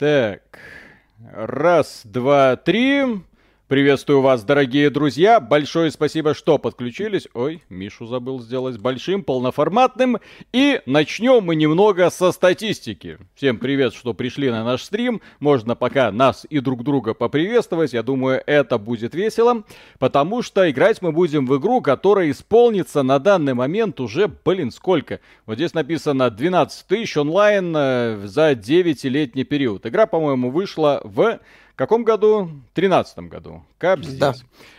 Так, раз, два, три. Приветствую вас, дорогие друзья. Большое спасибо, что подключились. Ой, Мишу забыл сделать большим, полноформатным. И начнем мы немного со статистики. Всем привет, что пришли на наш стрим. Можно пока нас и друг друга поприветствовать. Я думаю, это будет весело. Потому что играть мы будем в игру, которая исполнится на данный момент уже, блин, сколько? Вот здесь написано 12 тысяч онлайн э, за 9-летний период. Игра, по-моему, вышла в каком году? В 13 году. Капздец. Да.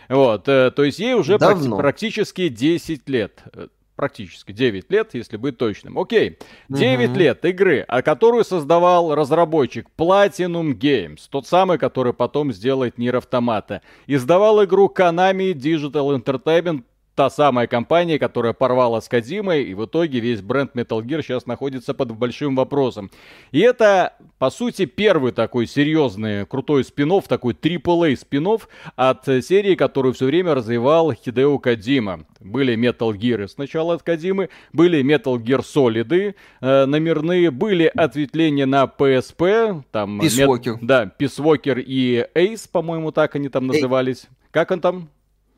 Вот, э, то есть ей уже практи- практически 10 лет. Э, практически 9 лет, если быть точным. Окей, 9 угу. лет игры, а которую создавал разработчик Platinum Games, тот самый, который потом сделает Нир Автомата. Издавал игру Konami Digital Entertainment та самая компания, которая порвала с Кадимой, и в итоге весь бренд Metal Gear сейчас находится под большим вопросом. И это, по сути, первый такой серьезный, крутой спин такой AAA спин от серии, которую все время развивал Хидео Кадима. Были Metal Gear сначала от Кадимы, были Metal Gear Solid э, номерные, были ответвления на PSP, там... Peace. Мет... Да, Peace Walker и Ace, по-моему, так они там назывались. Эй. Как он там?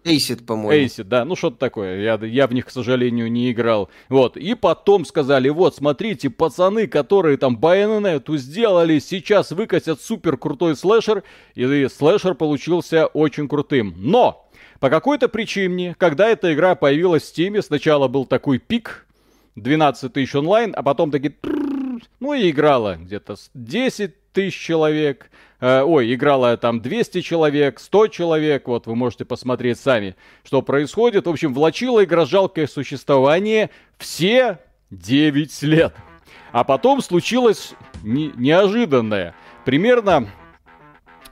Эйсид, по-моему. Эйсид, да, ну что-то такое. Я, я в них, к сожалению, не играл. Вот, и потом сказали, вот, смотрите, пацаны, которые там Байонету сделали, сейчас выкатят супер крутой слэшер, и слэшер получился очень крутым. Но! По какой-то причине, когда эта игра появилась в Steam, сначала был такой пик, 12 тысяч онлайн, а потом такие... Ну и играла где-то 10 тысяч человек, э, ой, играло там 200 человек, 100 человек, вот вы можете посмотреть сами, что происходит. В общем, влачило игра жалкое существование все 9 лет. А потом случилось не- неожиданное. Примерно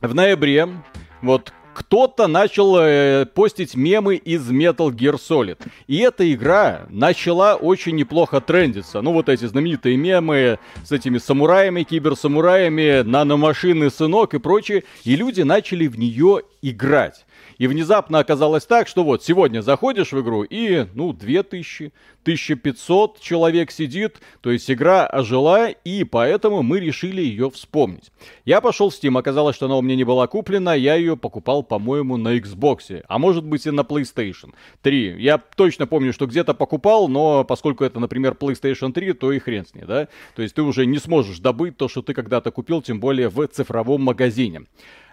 в ноябре, вот кто-то начал э, постить мемы из Metal Gear Solid. И эта игра начала очень неплохо трендиться. Ну, вот эти знаменитые мемы с этими самураями, киберсамураями, наномашины, сынок и прочее. И люди начали в нее играть. И внезапно оказалось так, что вот сегодня заходишь в игру и, ну, 2000, 1500 человек сидит, то есть игра ожила, и поэтому мы решили ее вспомнить. Я пошел в Steam, оказалось, что она у меня не была куплена, я ее покупал, по-моему, на Xbox, а может быть и на PlayStation 3. Я точно помню, что где-то покупал, но поскольку это, например, PlayStation 3, то и хрен с ней, да? То есть ты уже не сможешь добыть то, что ты когда-то купил, тем более в цифровом магазине.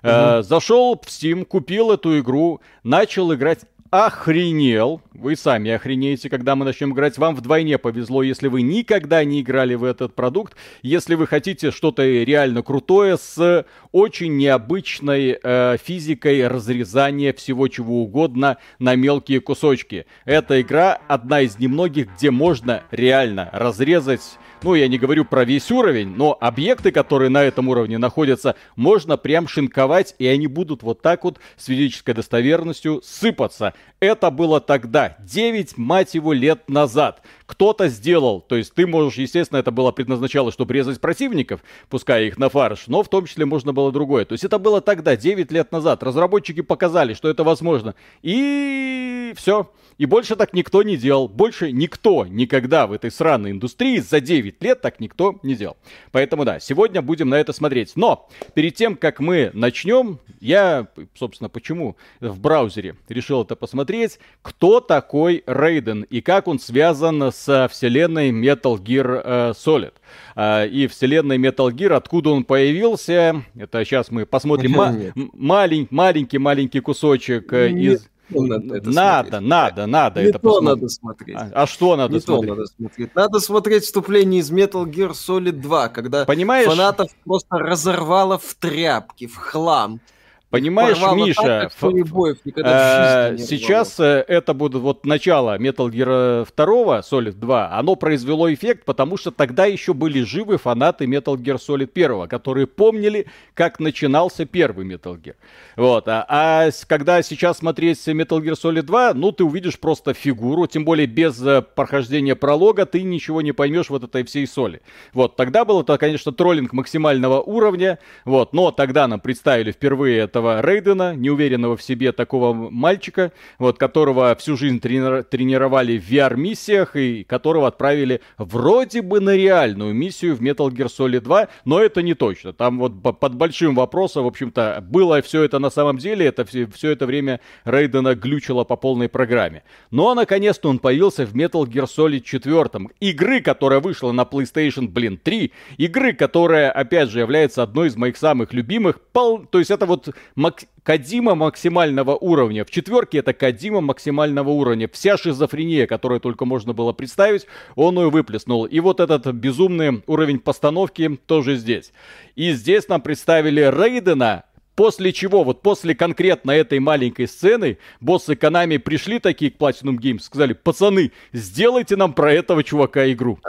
Угу. Э, зашел в Steam, купил эту игру, начал играть охренел. Вы сами охренеете, когда мы начнем играть. Вам вдвойне повезло, если вы никогда не играли в этот продукт. Если вы хотите что-то реально крутое с очень необычной э, физикой разрезания всего чего угодно на мелкие кусочки. Эта игра одна из немногих, где можно реально разрезать ну, я не говорю про весь уровень, но объекты, которые на этом уровне находятся, можно прям шинковать, и они будут вот так вот с физической достоверностью сыпаться. Это было тогда, 9, мать его, лет назад. Кто-то сделал, то есть ты можешь, естественно, это было предназначалось, чтобы резать противников, пускай их на фарш, но в том числе можно было другое. То есть это было тогда, 9 лет назад. Разработчики показали, что это возможно. И все. И больше так никто не делал. Больше никто никогда в этой сраной индустрии за 9 лет так никто не делал. Поэтому да, сегодня будем на это смотреть. Но перед тем, как мы начнем, я, собственно, почему в браузере решил это посмотреть, кто такой Рейден и как он связан с вселенной Metal Gear э, Solid. Э, и вселенной Metal Gear, откуда он появился, это сейчас мы посмотрим ма- маленький-маленький кусочек э, из надо, надо, надо, надо не это то посмотреть. надо смотреть. А, а что надо не смотреть? То надо смотреть? Надо смотреть вступление из Metal Gear Solid 2, когда Понимаешь? фанатов просто разорвало в тряпки, в хлам. Понимаешь, Миша, так, боев э, сейчас э, это будет вот начало Metal Gear 2, Solid 2, оно произвело эффект, потому что тогда еще были живы фанаты Metal Gear Solid 1, которые помнили, как начинался первый Metal Gear. Вот, а, а когда сейчас смотреть Metal Gear Solid 2, ну ты увидишь просто фигуру, тем более без э, прохождения пролога ты ничего не поймешь вот этой всей соли. Вот, тогда был это, конечно, троллинг максимального уровня, вот, но тогда нам представили впервые это этого Рейдена, неуверенного в себе такого мальчика, вот, которого всю жизнь трени- тренировали в VR-миссиях и которого отправили вроде бы на реальную миссию в Metal Gear Solid 2, но это не точно. Там вот под большим вопросом, в общем-то, было все это на самом деле, это все, все это время Рейдена глючило по полной программе. Но, наконец-то, он появился в Metal Gear Solid 4. Игры, которая вышла на PlayStation, блин, 3. Игры, которая, опять же, является одной из моих самых любимых. Пол... То есть это вот мак... Кадима максимального уровня. В четверке это Кадима максимального уровня. Вся шизофрения, которую только можно было представить, он ее выплеснул. И вот этот безумный уровень постановки тоже здесь. И здесь нам представили Рейдена, После чего, вот после конкретно этой маленькой сцены, боссы Konami пришли такие к Platinum Games, сказали, пацаны, сделайте нам про этого чувака игру.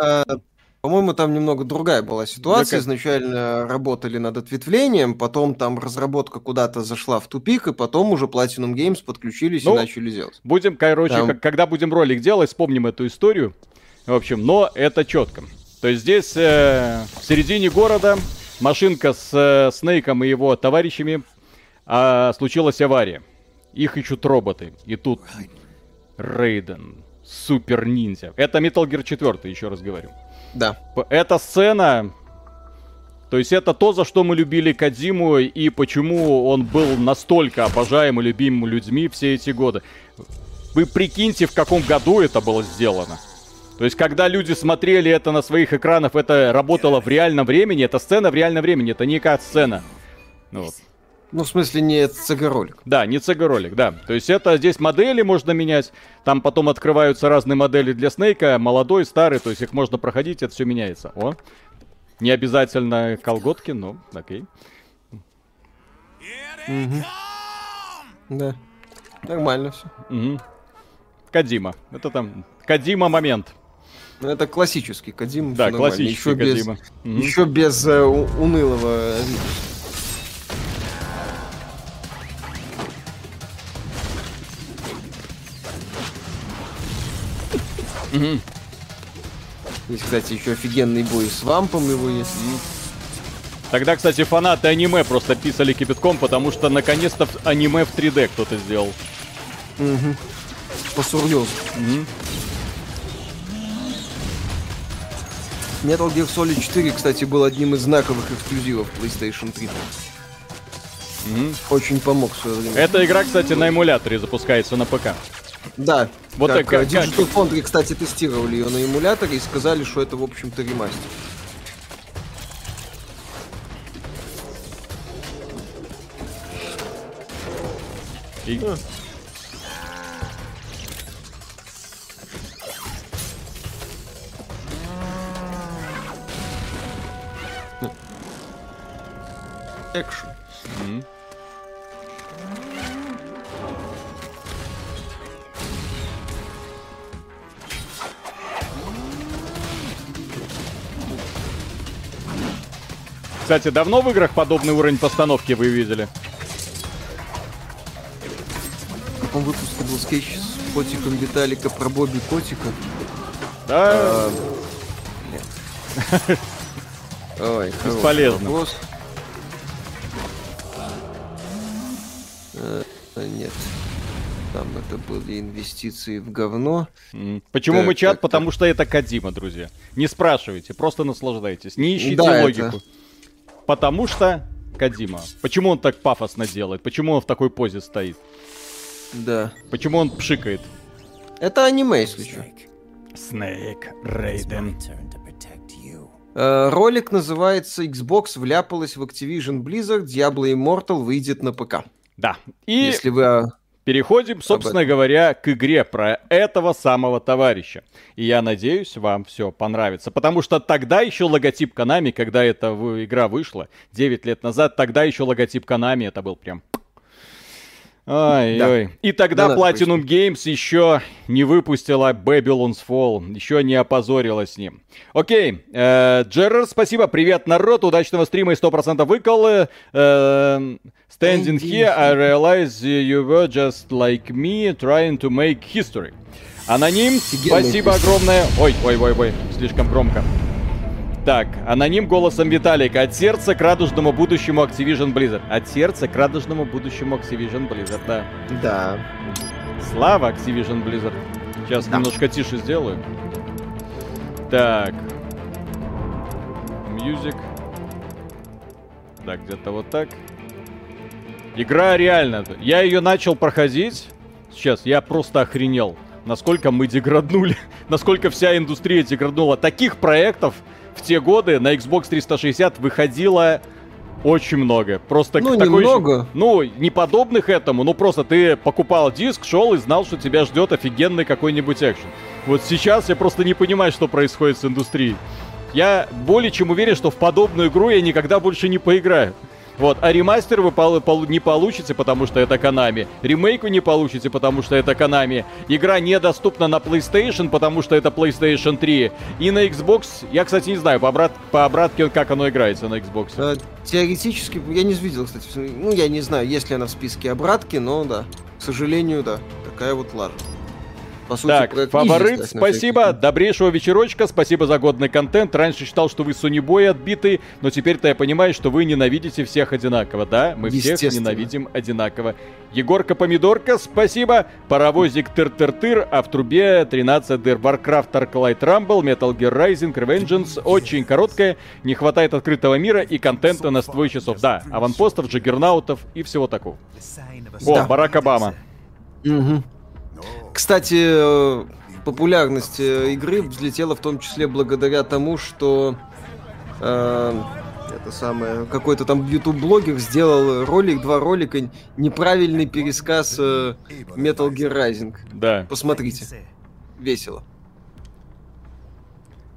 По-моему, там немного другая была ситуация. Да, Изначально работали над ответвлением, потом там разработка куда-то зашла в тупик, и потом уже Platinum Games подключились ну, и начали делать. Будем, короче, там... когда будем ролик делать, вспомним эту историю. В общем, но это четко. То есть здесь э, в середине города машинка с э, Снейком и его товарищами, а, случилась авария. Их ищут роботы. И тут Рейден, супер ниндзя. Это Metal Gear 4, еще раз говорю. Да. Эта сцена, то есть это то, за что мы любили Кадзиму и почему он был настолько обожаем и любим людьми все эти годы. Вы прикиньте, в каком году это было сделано. То есть, когда люди смотрели это на своих экранах, это работало в реальном времени, это сцена в реальном времени, это не как сцена. Ну вот. Ну, в смысле, не CG-ролик. Да, не CG-ролик, да. То есть это здесь модели можно менять, там потом открываются разные модели для Снейка, молодой, старый, то есть их можно проходить, это все меняется. О, не обязательно колготки, но окей. Угу. Да, нормально все. Угу. Кадима, это там Кадима момент. Ну, это классический Кадим. Да, классический еще Кадима. Без, угу. Еще без э, унылого Угу. Есть, кстати, еще офигенный бой с вампом его есть. Угу. Тогда, кстати, фанаты аниме просто писали кипятком, потому что наконец-то аниме в 3D кто-то сделал. Угу. По-серьезно. Угу. Metal Gear Solid 4, кстати, был одним из знаковых эксклюзивов PlayStation 3. Mm-hmm. Очень помог в свое время. Эта игра, кстати, на эмуляторе запускается на ПК. Да. Вот как, так, Digital как... Foundry, кстати, тестировали ее на эмуляторе и сказали, что это, в общем-то, ремастер. И... А. экшен. Кстати, давно в играх подобный уровень постановки вы видели? В каком выпуске был скетч с котиком Виталика про Бобби Котика? Да. А, Ой, Бесполезно. Вопрос. нет. Там это были инвестиции в говно. Почему так, мы чат? Так, Потому так. что это Кадима, друзья. Не спрашивайте, просто наслаждайтесь. Не ищите да, логику. Это... Потому что Кадима. Почему он так пафосно делает? Почему он в такой позе стоит? Да. Почему он пшикает? Это аниме, если что. Снейк Рейден. Uh, ролик называется Xbox вляпалась в Activision Blizzard, Diablo Immortal выйдет на ПК. Да. И Если вы переходим, собственно говоря, к игре про этого самого товарища. И я надеюсь, вам все понравится. Потому что тогда еще логотип Konami, когда эта игра вышла, 9 лет назад, тогда еще логотип Konami, это был прям Ой, да. ой. И тогда да, Platinum Games еще не выпустила Babylon's Fall, еще не опозорилась с ним. Окей, э, Джеррер, спасибо, привет, народ, удачного стрима и 100% выколы. Э, standing here, I realize you were just like me, trying to make history. Аноним, спасибо огромное. Ой, ой, ой, ой, слишком громко. Так, аноним голосом Виталика. От сердца к радужному будущему Activision Blizzard. От сердца к радужному будущему Activision Blizzard, да. Да. Слава Activision Blizzard. Сейчас да. немножко тише сделаю. Так. Music. Да, где-то вот так. Игра реально. Я ее начал проходить. Сейчас я просто охренел. Насколько мы деграднули. насколько вся индустрия деграднула. Таких проектов в те годы на Xbox 360 выходило очень много. Просто ну, такой немного. Ну, не подобных этому, ну просто ты покупал диск, шел и знал, что тебя ждет офигенный какой-нибудь экшен. Вот сейчас я просто не понимаю, что происходит с индустрией. Я более чем уверен, что в подобную игру я никогда больше не поиграю. Вот, а ремастер вы пол- пол- не получите, потому что это Konami. Ремейк вы не получите, потому что это Konami. Игра недоступна на PlayStation, потому что это PlayStation 3. И на Xbox, я, кстати, не знаю, по, обрат- по обратке, как оно играется на Xbox. А, теоретически, я не видел, кстати. Ну, я не знаю, есть ли она в списке обратки, но да. К сожалению, да. Такая вот лажа. По сути, так, фаворит, спасибо, добрейшего вечерочка, спасибо за годный контент. Раньше считал, что вы Сонибой отбитый, но теперь-то я понимаю, что вы ненавидите всех одинаково. Да, мы всех ненавидим одинаково. Егорка Помидорка, спасибо. Паровозик Тыр-Тыр-Тыр, а в трубе 13 дыр. Warcraft Arclight Rumble, Metal Gear Rising, Revengeance. Очень короткая, не хватает открытого мира и контента на ствой часов. Да, аванпостов, джиггернаутов и всего такого. О, да. Барак Обама. Угу. Кстати, э, популярность э, игры взлетела в том числе благодаря тому, что э, это самое какой-то там YouTube блогер сделал ролик, два ролика неправильный пересказ э, Metal Gear Rising. Да. Посмотрите, весело.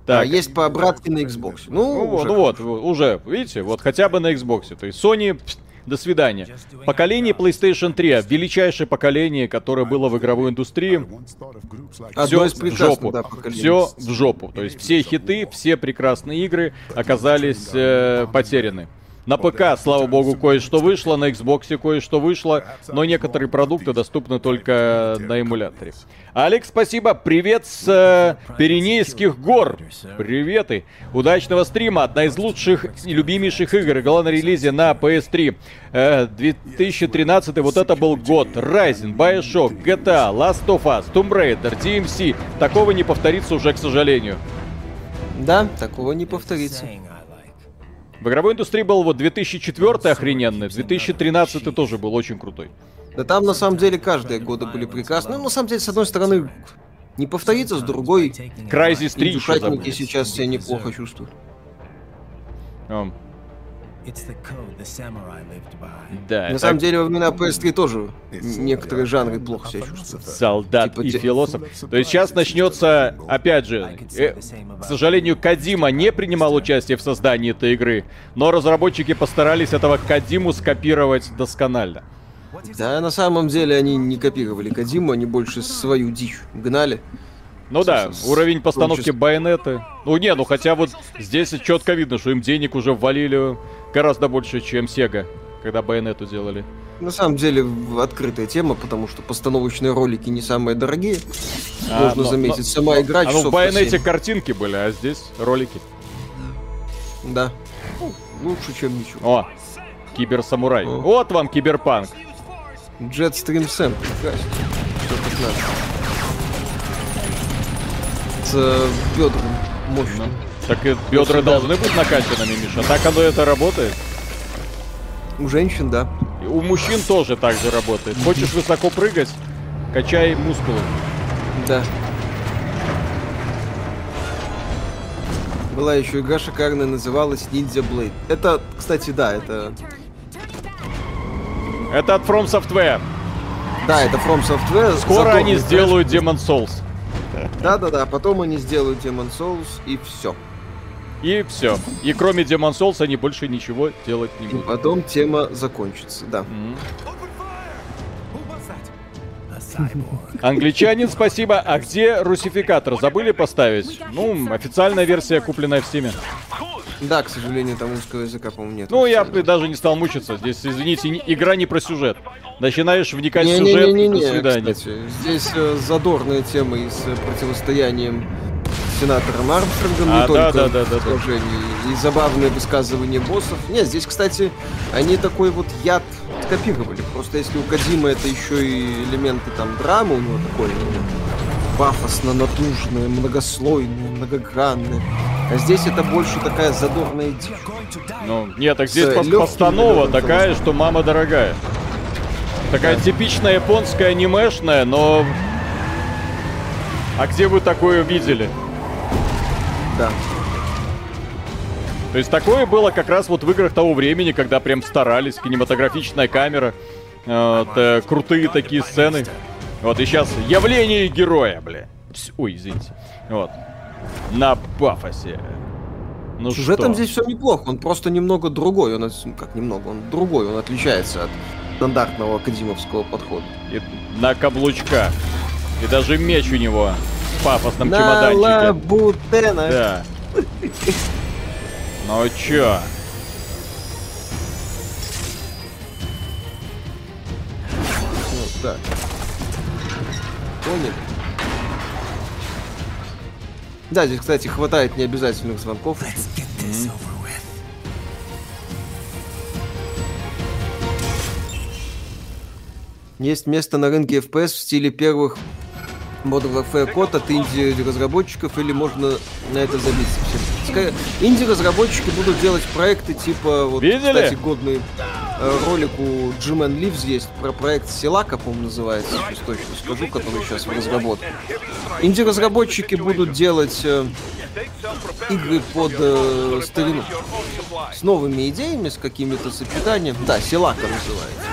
Так. А есть по обратке на Xbox. Ну, ну, ну вот, уже, видите, вот хотя бы на Xbox. То есть Sony до свидания. Поколение PlayStation 3, величайшее поколение, которое было в игровой индустрии, все в жопу. Да, все в жопу. То есть все хиты, все прекрасные игры оказались э, потеряны. На п.к. слава богу, кое-что вышло, на Xbox кое-что вышло, но некоторые продукты доступны только на эмуляторе. Алекс, спасибо. Привет с э, Пиренейских гор. Приветы. Удачного стрима. Одна из лучших и любимейших игр. Игла на релизе на PS3. Э, 2013 вот это был год. Ryzen, Bioshock, GTA, Last of Us, Tomb Raider, DMC. Такого не повторится уже, к сожалению. Да, такого не повторится. В игровой индустрии был вот 2004 охрененный, 2013 тоже был очень крутой. Да там на самом деле каждые годы были прекрасны. Ну, на самом деле, с одной стороны, не повторится, с другой... Crysis 3 еще сейчас себя неплохо чувствуют. Um. Да, На самом деле, во времена PS3 тоже некоторые жанры плохо себя чувствуют. Солдат типа, и те... философ. То есть сейчас начнется, опять же, э, к сожалению, Кадима не принимал участие в создании этой игры, но разработчики постарались этого Кадиму скопировать досконально. Да, на самом деле они не копировали Кадиму, они больше свою дичь гнали. Ну да, уровень постановки байонета. Ну не, ну хотя вот здесь четко видно, что им денег уже ввалили гораздо больше, чем Sega, когда байонету делали. На самом деле открытая тема, потому что постановочные ролики не самые дорогие. А, Можно но, заметить, но, сама игра А ну в байонете картинки были, а здесь ролики. Да. Ну, лучше, чем ничего. О, киберсамурай. О. Вот вам киберпанк. Jetstream Sam. Что э, бедром мощным. Так и бедра должны быть накачанными, Миша. Так оно это работает? У женщин, да. И у мужчин тоже так же работает. Хочешь высоко прыгать? Качай мускулы. Да. Была еще игра шикарная, называлась Ninja Blade. Это, кстати, да, это это от From Software. Да, это From Software. Скоро они сделают Demon Souls. Да-да-да, потом они сделают Demon Souls и все. И все. И кроме Demon Souls они больше ничего делать не будут. И потом тема закончится, да. Mm-hmm. Англичанин, спасибо. А где русификатор? Забыли поставить? Ну, официальная версия, купленная в Стиме. Да, к сожалению, там русского языка, по-моему, нет. Ну, я бы даже не стал мучиться. Здесь, извините, игра не про сюжет. Начинаешь вникать в сюжет, не, не, не, до свидания. Кстати, здесь э, задорная тема и с противостоянием сенатором Армстронгом, А, не только да, да, да, да. и забавные высказывания боссов. Нет, здесь, кстати, они такой вот яд скопировали. Просто если у Кадима это еще и элементы там драмы, у него такой пафосно натужное, многослойное, многогранное. А здесь это больше такая задорная дичь. Ну, нет, так здесь пос- постанова такая, что мама дорогая. Такая типичная японская анимешная, но... А где вы такое видели? Да. То есть такое было как раз вот в играх того времени, когда прям старались, кинематографичная камера, э, вот, э, крутые такие сцены. Вот и сейчас явление героя, бля. Ой, извините. Вот. На пафосе. Ну Сюжетом что? здесь все неплохо, он просто немного другой. Он, как немного, он другой, он отличается от стандартного академовского подхода. И на каблучках. И даже меч у него в пафосном На чемоданчике. лабутена. Да. Ну чё? Вот так. Понял. Да, здесь, кстати, хватает необязательных звонков. Есть место на рынке FPS в стиле первых Modern Warfare код от инди-разработчиков, или можно на это забить совсем? Инди-разработчики будут делать проекты типа, вот, Видели? кстати, годный э, ролик у G-Man Lives есть про проект Силака, по-моему, называется, сейчас точно скажу, который сейчас в разработке. Инди-разработчики будут делать э, игры под э, старину. С новыми идеями, с какими-то сочетаниями. Да, Силака называется.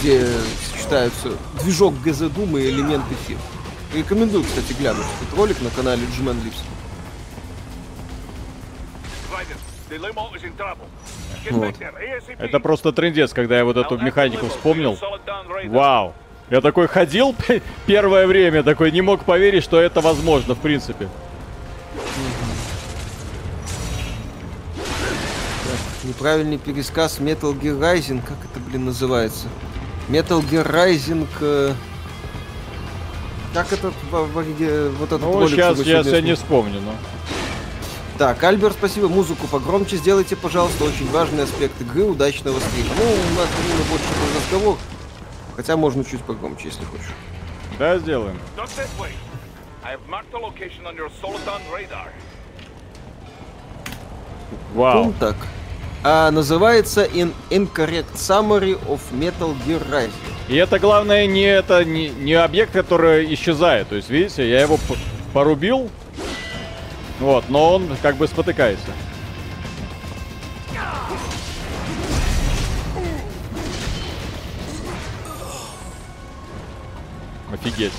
Где сочетаются движок ГЗ Doom и элементы фир. Рекомендую, кстати, глянуть этот ролик на канале G-Man Lives. Вот. Это просто трендец, когда я вот эту механику вспомнил. Вау. Я такой ходил первое время, такой не мог поверить, что это возможно, в принципе. Неправильный пересказ Metal Gear Rising, как это, блин, называется? Metal Gear Rising... э, Как этот, вот этот Ну, ролик, сейчас мы я не вспомню, но... Так, Альберт, спасибо. Музыку погромче сделайте, пожалуйста. Очень важный аспект игры. Удачного стрима. Ну, у нас время больше про разговор. Хотя можно чуть погромче, если хочешь. Да, сделаем. Вау. Пум так. А называется In Incorrect Summary of Metal Gear Rising. И это главное не это не, не объект, который исчезает. То есть, видите, я его порубил. Вот, но он как бы спотыкается. Офигеть.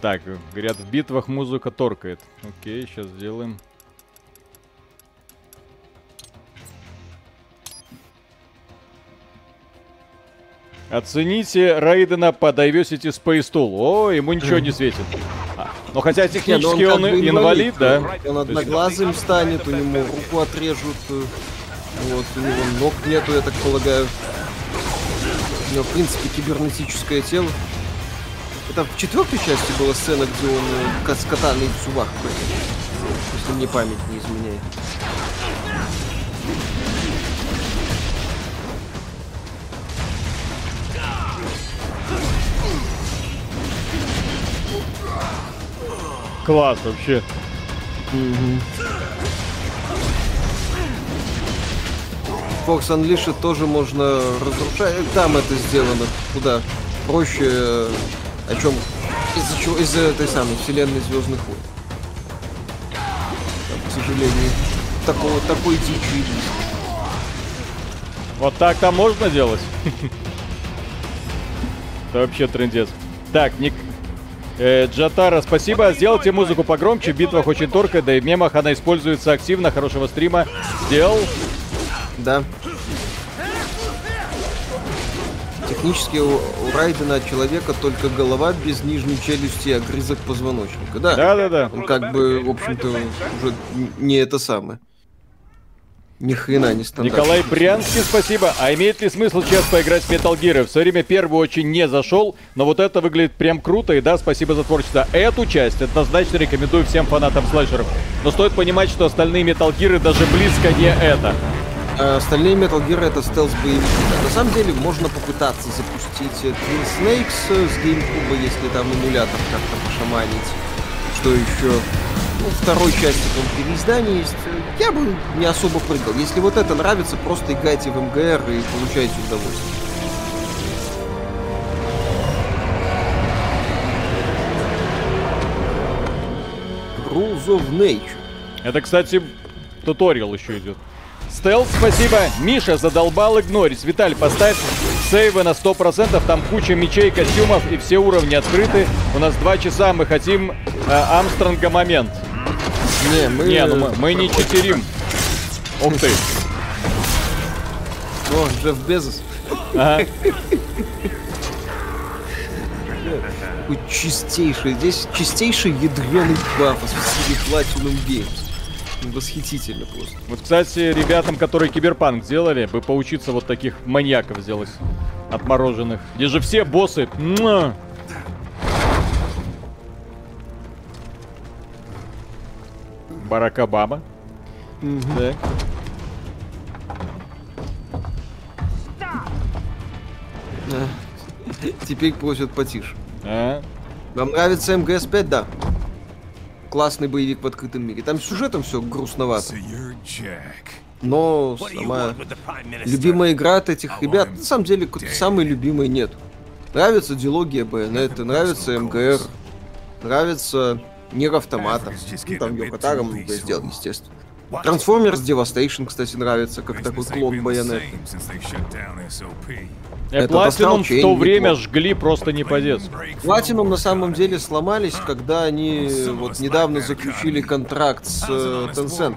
Так, говорят, в битвах музыка торкает. Окей, сейчас сделаем. Оцените Рейдена по Diversity Space Tool. О, ему ничего не светит. А, Но хотя технически Не, ну он, как бы инвалид, да? Он одноглазым станет, у него руку отрежут. э, Вот, у него ног нету, я так полагаю. У него, в принципе, кибернетическое тело. Это в четвертой части была сцена, где он э, с катаной в зубах. Если мне память не изменяет. Класс вообще. Force Unleashed тоже можно разрушать. Э, Там это сделано куда проще, э, о чем из-за чего из-за этой самой вселенной Звездных войн. Там, к сожалению, такого, такой дичи. Вот так там можно делать? Это вообще трендец. Так, Ник... э, Джатара, спасибо. Сделайте музыку погромче. В битвах очень торкает, да и в мемах она используется активно. Хорошего стрима. Сделал. Да. Технически у, у Райдена человека только голова без нижней челюсти и огрызок позвоночника. Да. Да-да-да. Он как бы, в общем-то, уже не это самое. Ни хрена не стандарт. Николай Брянский, спасибо. А имеет ли смысл сейчас поиграть в Metal Gear? В свое время первый очень не зашел, но вот это выглядит прям круто, и да, спасибо за творчество. Эту часть однозначно рекомендую всем фанатам слэшеров. Но стоит понимать, что остальные Metal Gear даже близко не это. А остальные Metal Gear это стелс боевики. Да. На самом деле можно попытаться запустить Twin Snakes с GameCube, если там эмулятор как-то пошаманить. Что еще? Ну, второй части там переиздание есть. Я бы не особо прыгал. Если вот это нравится, просто играйте в МГР и получайте удовольствие. Rules of Nature. Это, кстати, туториал еще идет. Стелс, спасибо. Миша задолбал игнорить. Виталь, поставь сейвы на 100%. Там куча мечей, костюмов и все уровни открыты. У нас два часа, мы хотим э, Амстронга момент. Не, мы... Не, ну мы, мы не читерим. Ух ты. О, Джефф Безос. Ага. Чистейший. Здесь чистейший ядреный пафос в стиле Platinum Games. Восхитительно просто. Вот, кстати, ребятам, которые киберпанк делали, бы поучиться вот таких маньяков сделать. Отмороженных. Где же все боссы. Барак Обама. Так. А. Теперь просят потише. А? Вам нравится МГС-5? Да. Классный боевик в открытом мире. Там с сюжетом все грустновато. Но сама любимая игра от этих ребят, на самом деле, какой-то самой любимой нет. Нравится дилогия Байонета, нравится МГР, нравится Нир Автомата. Ну, там Йокотара много сделал, естественно. Трансформерс Devastation, кстати, нравится, как такой клон Байонета. Э, Astral в то время жгли просто не по-детски. Platinum на самом деле сломались, когда они вот недавно заключили контракт с э, Tencent.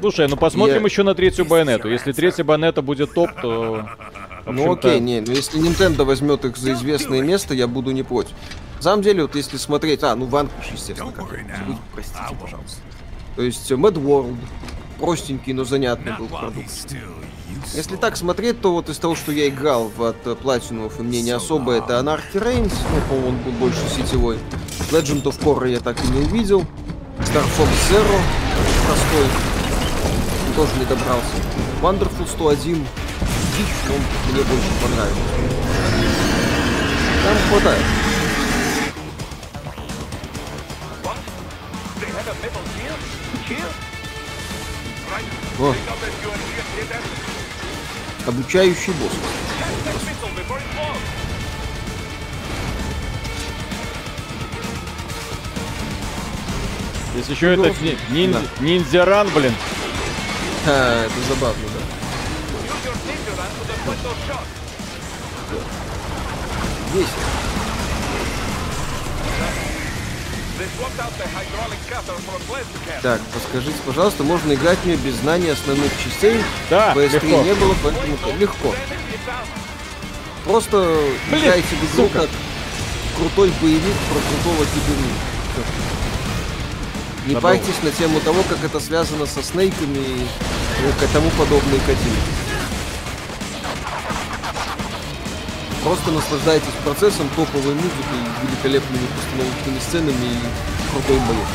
Слушай, ну посмотрим Я- еще на третью байонету. Если третья байонета будет топ, то... Ну окей, не, ну если Nintendo возьмет их за известное место, я буду не против. На самом деле, вот если смотреть... А, ну Vanquish, естественно, как забыть, простите, пожалуйста. То есть э, Mad World, простенький, но занятный был продукт. Если так смотреть, то вот из того, что я играл в от э, Platinum, и мне не особо это Anarchy Reigns, ну, по-моему, он был больше сетевой. Legend of Korra я так и не увидел. Star Fox Zero, простой, он тоже не добрался. Wonderful 101, дичь, он мне больше понравился. Там хватает. О. Обучающий босс. Если еще это ни- ниндзя, да. ниндзя-ран, блин. А, это забавно, да. Весело. Так, подскажите, пожалуйста, можно играть в нее без знания основных частей? Да, В PS3 легко. не было, поэтому легко. Просто Блин, играйте в игру сука. как крутой боевик про крутого киберника. Не Забыл. парьтесь на тему того, как это связано со снейками и тому подобные картины. Просто наслаждайтесь процессом, топовой музыкой, великолепными постановочными сценами и крутой боем.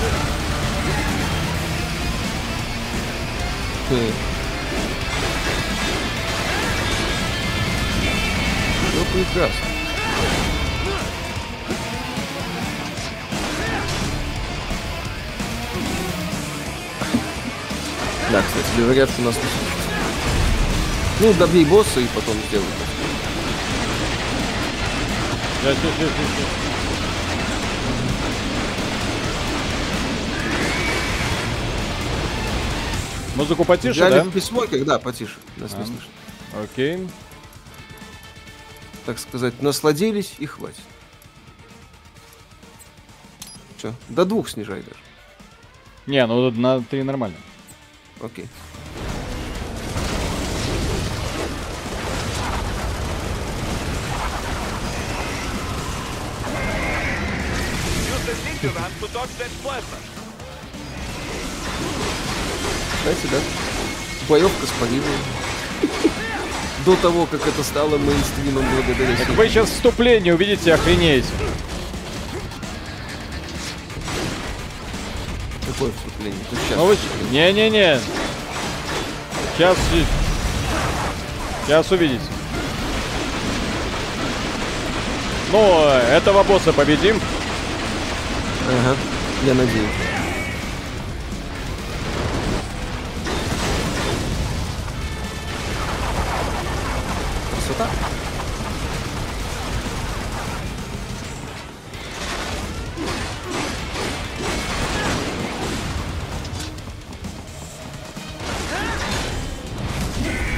Хм. Ну, прекрасно. Да, кстати, говорят, что нас. Ну, добей босса и потом сделай. Щас, щас, щас, щас, щас. Музыку потише, Взяли да? в письмо, когда потише. Нас не А. слышно. Окей. Так сказать, насладились и хватит. Все, до двух снижай даже. Не, ну на три нормально. Окей. Кстати, да. боевка с Парижем. До того, как это стало мейнстримом благодаря Так вы сейчас вступление увидите, охренеете. Какое вступление? Тут сейчас Ну вы... Не-не-не. Сейчас... Сейчас увидите. Ну, этого босса победим. Ага, я надеюсь. Красота.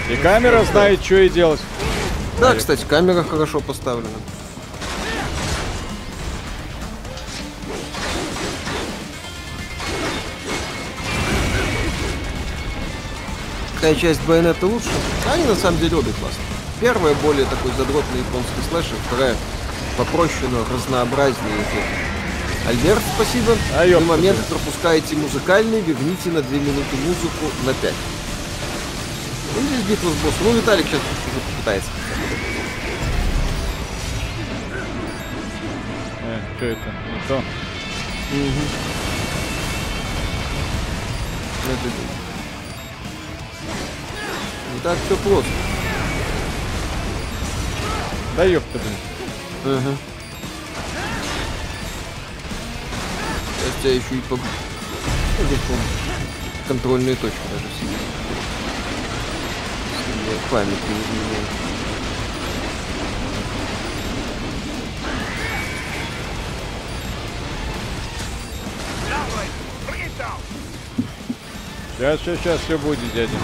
И камера знает, что и делать. Да, кстати, камера хорошо поставлена. Какая часть байонета лучше? Они на самом деле обе классные. Первая более такой задротный японский слэшер, вторая попроще, но разнообразнее. Альберт, спасибо. А, ёпта, момент блин. пропускаете музыкальный, верните на 2 минуты музыку на 5. Ну, здесь битва с боссом. Ну, Виталик сейчас уже попытается. Э, что это? Не то. Это да. Не так все просто. Да ёпта, блин. Ага. Сейчас тебя еще и по... Контрольные точки даже сидят. Память не изменяет. Сейчас, сейчас, сейчас все будет, дядя.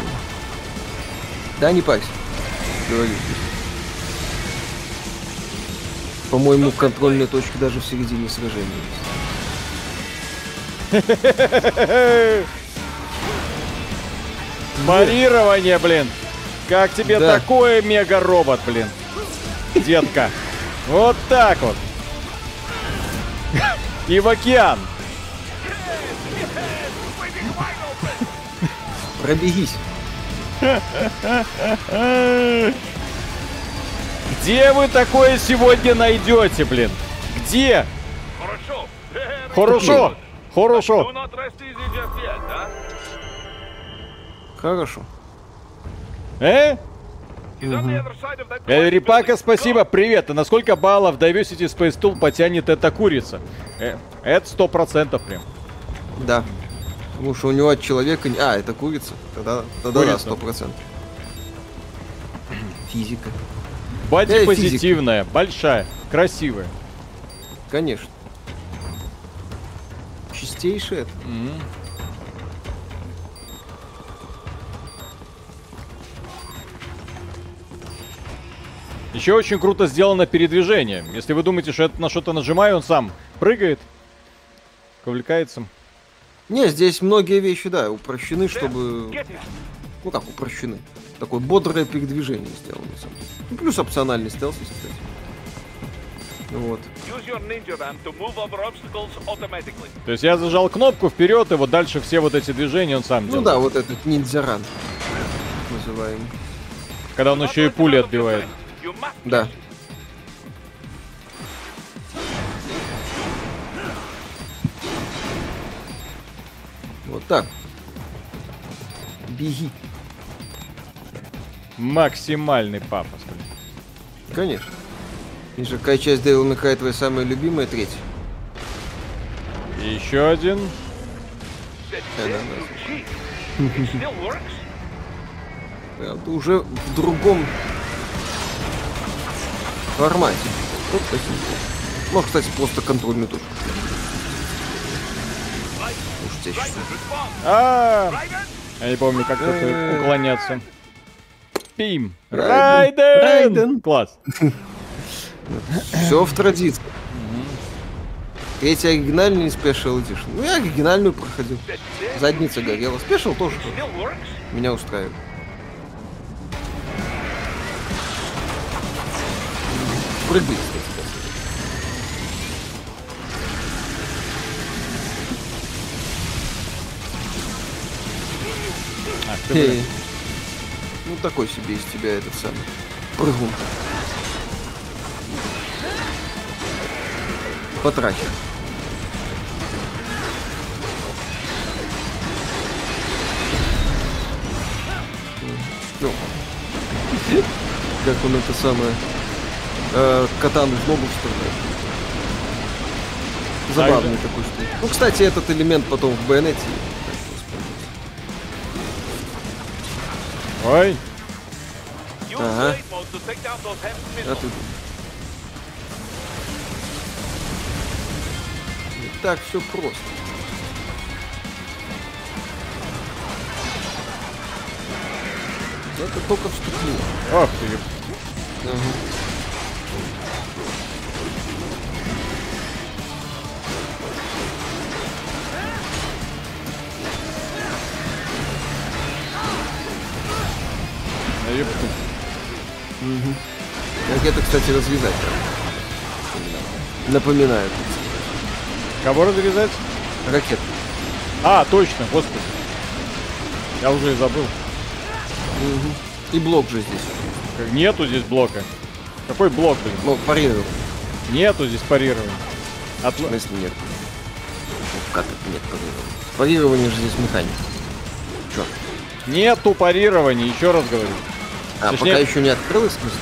Да, не. Говори. По-моему, контрольные точки даже в середине сражения есть. Парирование, блин. Как тебе Да. такое мега-робот, блин? Детка. Вот так вот. И в океан. Пробегись. Где вы такое сегодня найдете, блин? Где? Хорошо. Хорошо. Хорошо. да? Хорошо. Э? Рипака, building. спасибо, привет. А на сколько баллов Diversity Space Tool потянет эта курица? Э, это сто процентов прям. Да. Потому что у него от человека... А, это курица. Тогда, тогда да, Курица. сто процентов. Физика. Бади Э, позитивная, большая, красивая. Конечно. Чистейшее это. Еще очень круто сделано передвижение. Если вы думаете, что я на что-то нажимаю, он сам прыгает, ковлекается. Не, здесь многие вещи, да, упрощены, чтобы... Ну как упрощены? Такое бодрое передвижение сделано, на самом деле. Ну, плюс опциональный стелс, кстати. Ну Вот. То есть я зажал кнопку вперед, и вот дальше все вот эти движения он сам Ну делает. да, вот этот ниндзяран. Называем. Когда он еще и пули отбивает. Да. Вот так. Беги. Максимальный пафос. блин. Конечно. И же какая часть May Cry твоя самая любимая? Третья. И еще один. Правда, уже в другом формате. Вот таким. Может, кстати, просто контрольную точку. Сейчас. Response. А, я не помню, как тут уклоняться. Пим. Райден. Райден! Класс. Все в традиции. Третий оригинальный Special Edition. Ну, я оригинальную проходил. Задница горела. Спешл тоже меня устраивает. Прыгай, ты. Ну, такой себе из тебя этот самый прыгун. Потрахер. Ну, как он это самое э, катану в ногу вставляет. Забавный такой штук. Ну, кстати, этот элемент потом в байонете. Those heavy А missiles. тут... Не так все просто. Это только вступление. ох ты. Да ёпта. Как это, кстати, развязать. Напоминаю. Кого разрезать? Ракет. А, точно, господи. Я уже и забыл. И блок же здесь. Нету здесь блока. Какой блок, блин? Ну, парировал. Нету здесь парирования. От... В смысле нет? Ну, Как это нет парирования? Парирование же здесь механика. Чё? Нету парирования, еще раз говорю. А, Точнее- пока еще не открылось, в смысле?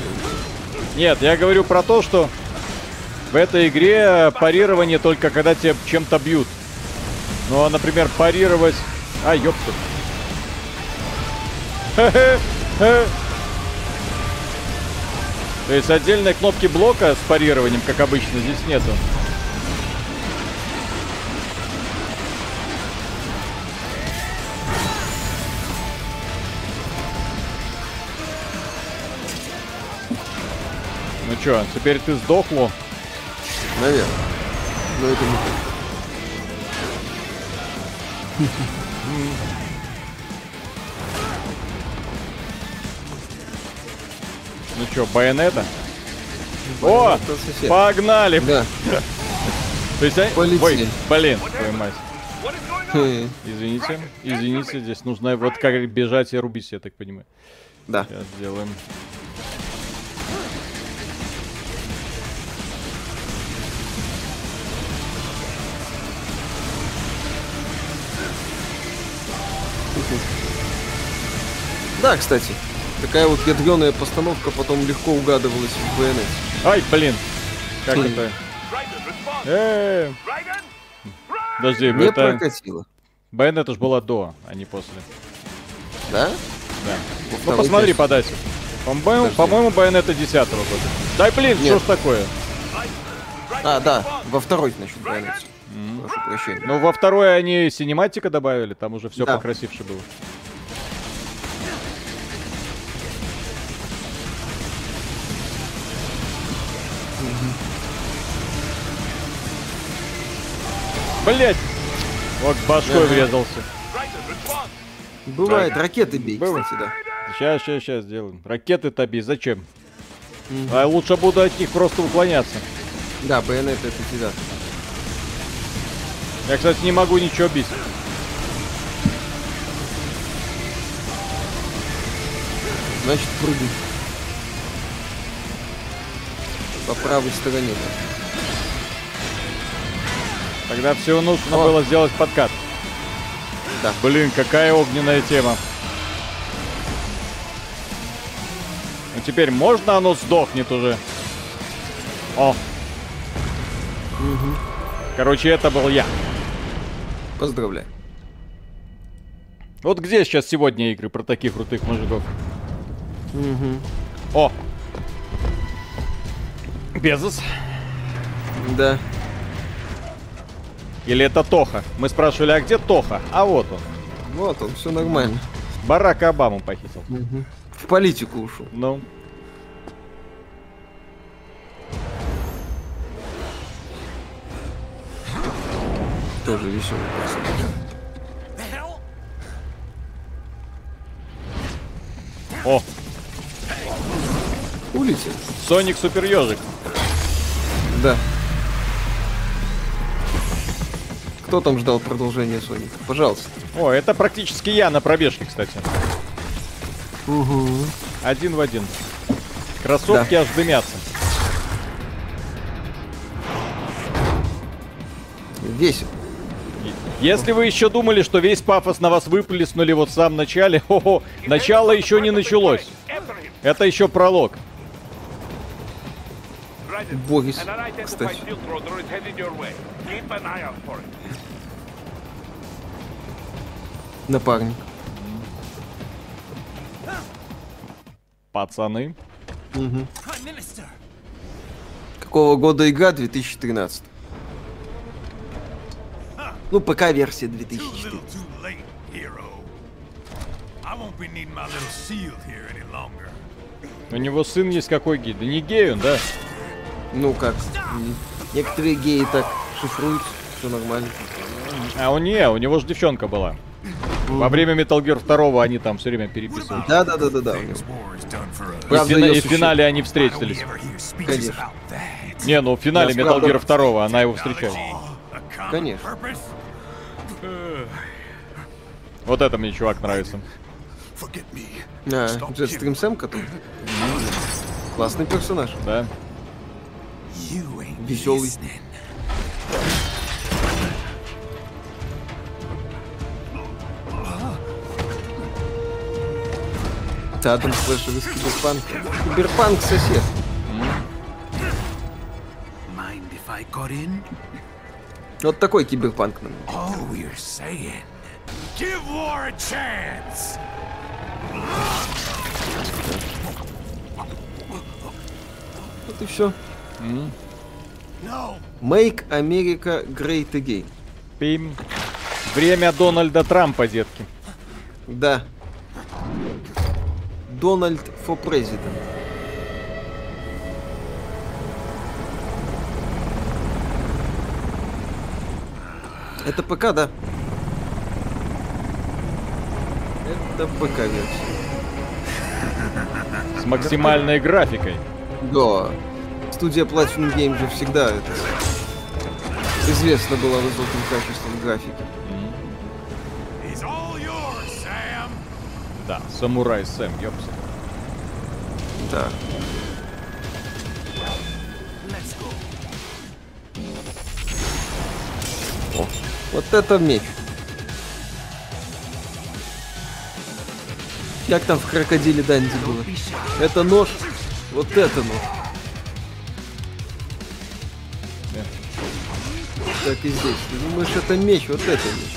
Нет, я говорю про то, что в этой игре парирование только когда тебя чем-то бьют. Ну, а, например, парировать... А, ёпта. То есть отдельной кнопки блока с парированием, как обычно, здесь нету. Ну чё, теперь ты сдохло? Наверное. Но это не так. Ну чё, байонета? О, Это сосед. погнали! Да. То есть, Полетели. Ой, блин, твою мать. Извините, извините, здесь нужно вот как бежать и рубить, я так понимаю. Да. Сейчас сделаем. Да, кстати. Такая вот ядреная постановка потом легко угадывалась в байонете. Ай, блин. Как это? Э, Raiden, Подожди, Не это... прокатило. Байонет уж была до, а не после. Да? Да. Ну второй посмотри по дате. По-моему, по-моему, Байонета 10 года. Дай блин, Нет. что ж такое? А, да, во второй, значит, байонете. Прошу прощения. Ну, во второй они синематика добавили, там уже все Да. покрасивше было. Блять! Вот башкой Ага. врезался. Бывает, ракеты бей, Было. кстати, да. Сейчас, сейчас, сейчас сделаем. Ракеты тоби, зачем? А лучше буду от них просто уклоняться. Да, байонет это всегда. Я, кстати, не могу ничего бить. Значит, прыгай. По правой стороне. да. Тогда всего нужно О. было сделать подкат. Да. Блин, какая огненная тема. Ну теперь можно оно сдохнет уже? О. Короче, это был я. Поздравляю. Вот где сейчас сегодня игры про таких крутых мужиков? О! Безос. Да. Или это Тоха? Мы спрашивали, а где Тоха? А вот он. Вот он, все нормально. Барака Обаму похитил. В политику ушел. Ну. Тоже веселый персонаж. О, Улетел. Соник Супер Ежик. Да. Кто там ждал продолжения Соника? Пожалуйста. О, это практически я на пробежке, кстати. Угу. Один в один. Кроссовки аж дымятся. Весит. Если вы еще думали, что весь пафос на вас выплеснули вот в самом начале, хо-хо, начало еще не началось. Это еще пролог. Борис, кстати. Напарник. Пацаны. Какого года игра? 2013. Here any longer. У него сын есть какой гей? Да не гей он, да? Ну как? Некоторые геи так шифруются, все нормально. А у не, у него же девчонка была. Во время Metal Gear 2 они там все время переписывали. Да, да, да, да, да. И, Правда, фина- и в финале они встретились. Конечно. Не, ну в финале Я Metal Gear 2 она его встречала. Конечно. Вот это мне чувак нравится. А, Jetstream Сэм, который? Классный персонаж. Да. Веселый. listening. Адам Слэшер из Киберпанка. Киберпанк сосет. Вот такой киберпанк нам. Oh, you're saying. Give war a chance. Вот и все. No. Make America Great Again. Пим. Время Дональда Трампа, детки. Да. Дональд for President. Это ПК, да? Это ПК-версия. С максимальной графикой. Да. Студия Platinum Games же всегда это известна была высоким качеством графики. Да, самурай Сэм, ёпса. Да. О, вот это меч. Как там в крокодиле Данди было? Это нож. Вот это нож. Так и здесь. Ты думаешь, это меч? Вот это меч.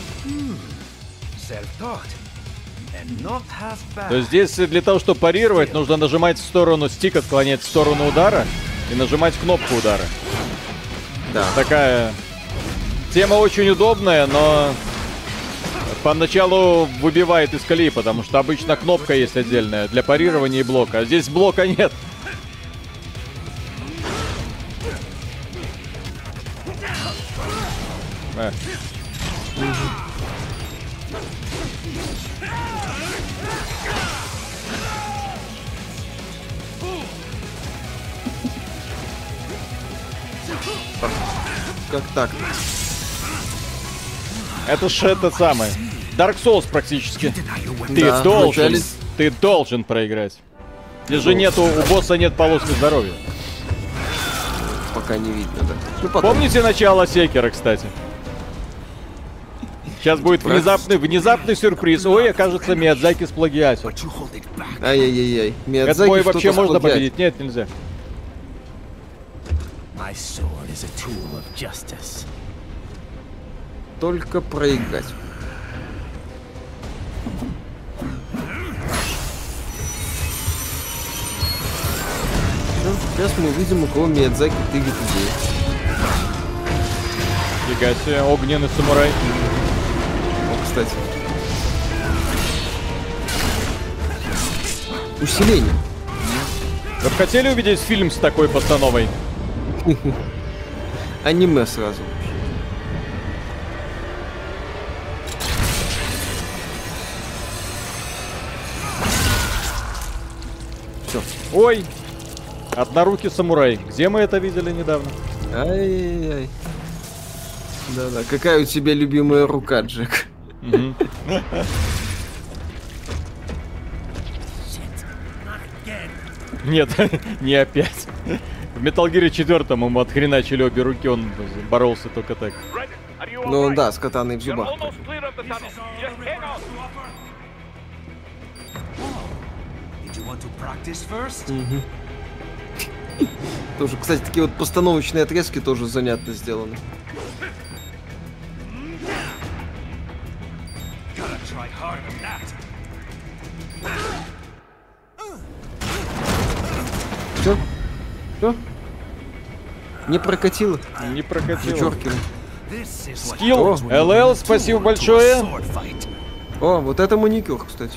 То есть здесь для того, чтобы парировать, нужно нажимать в сторону стик, отклонять в сторону удара и нажимать кнопку удара. Да. Такая тема очень удобная, но поначалу выбивает из колеи, потому что обычно кнопка есть отдельная для парирования и блока, а здесь блока нет. Э, Как так? Это ж это самое. Dark Souls практически. Ты Да, должен, вначале- ты должен проиграть. Здесь же нету, у босса нет полоски здоровья. Пока не видно, да. Ну, потом. Помните начало Секера, кстати? Сейчас будет внезапный, внезапный сюрприз. Ой, окажется, Миядзаки сплагиатил. Ай-яй-яй-яй. Этот бой вообще можно сплагиатит. победить? Нет, нельзя. My sword is a tool of justice. Только проиграть. Всё, Сейчас мы увидим, у кого Миядзаки тырит идеи. Фига себе, огненный самурай. О, кстати. Усиление. Вы бы хотели увидеть фильм с такой постановой? Аниме сразу. Все. Ой, однорукий самурай. Где мы это видели недавно? Ай-яй-яй. Да-да, какая у тебя любимая рука, Джек? Нет, не опять. В Metal Gear 4 ему отхреначили обе руки, он боролся только так. Ну да, с катаной в зубах. First? Тоже, кстати, такие вот постановочные отрезки тоже занятно сделаны. Все? Все? Не прокатило. Не прокатило. Зачеркиваем. Скилл. ЛЛ, спасибо большое. О, вот это маникюр, кстати.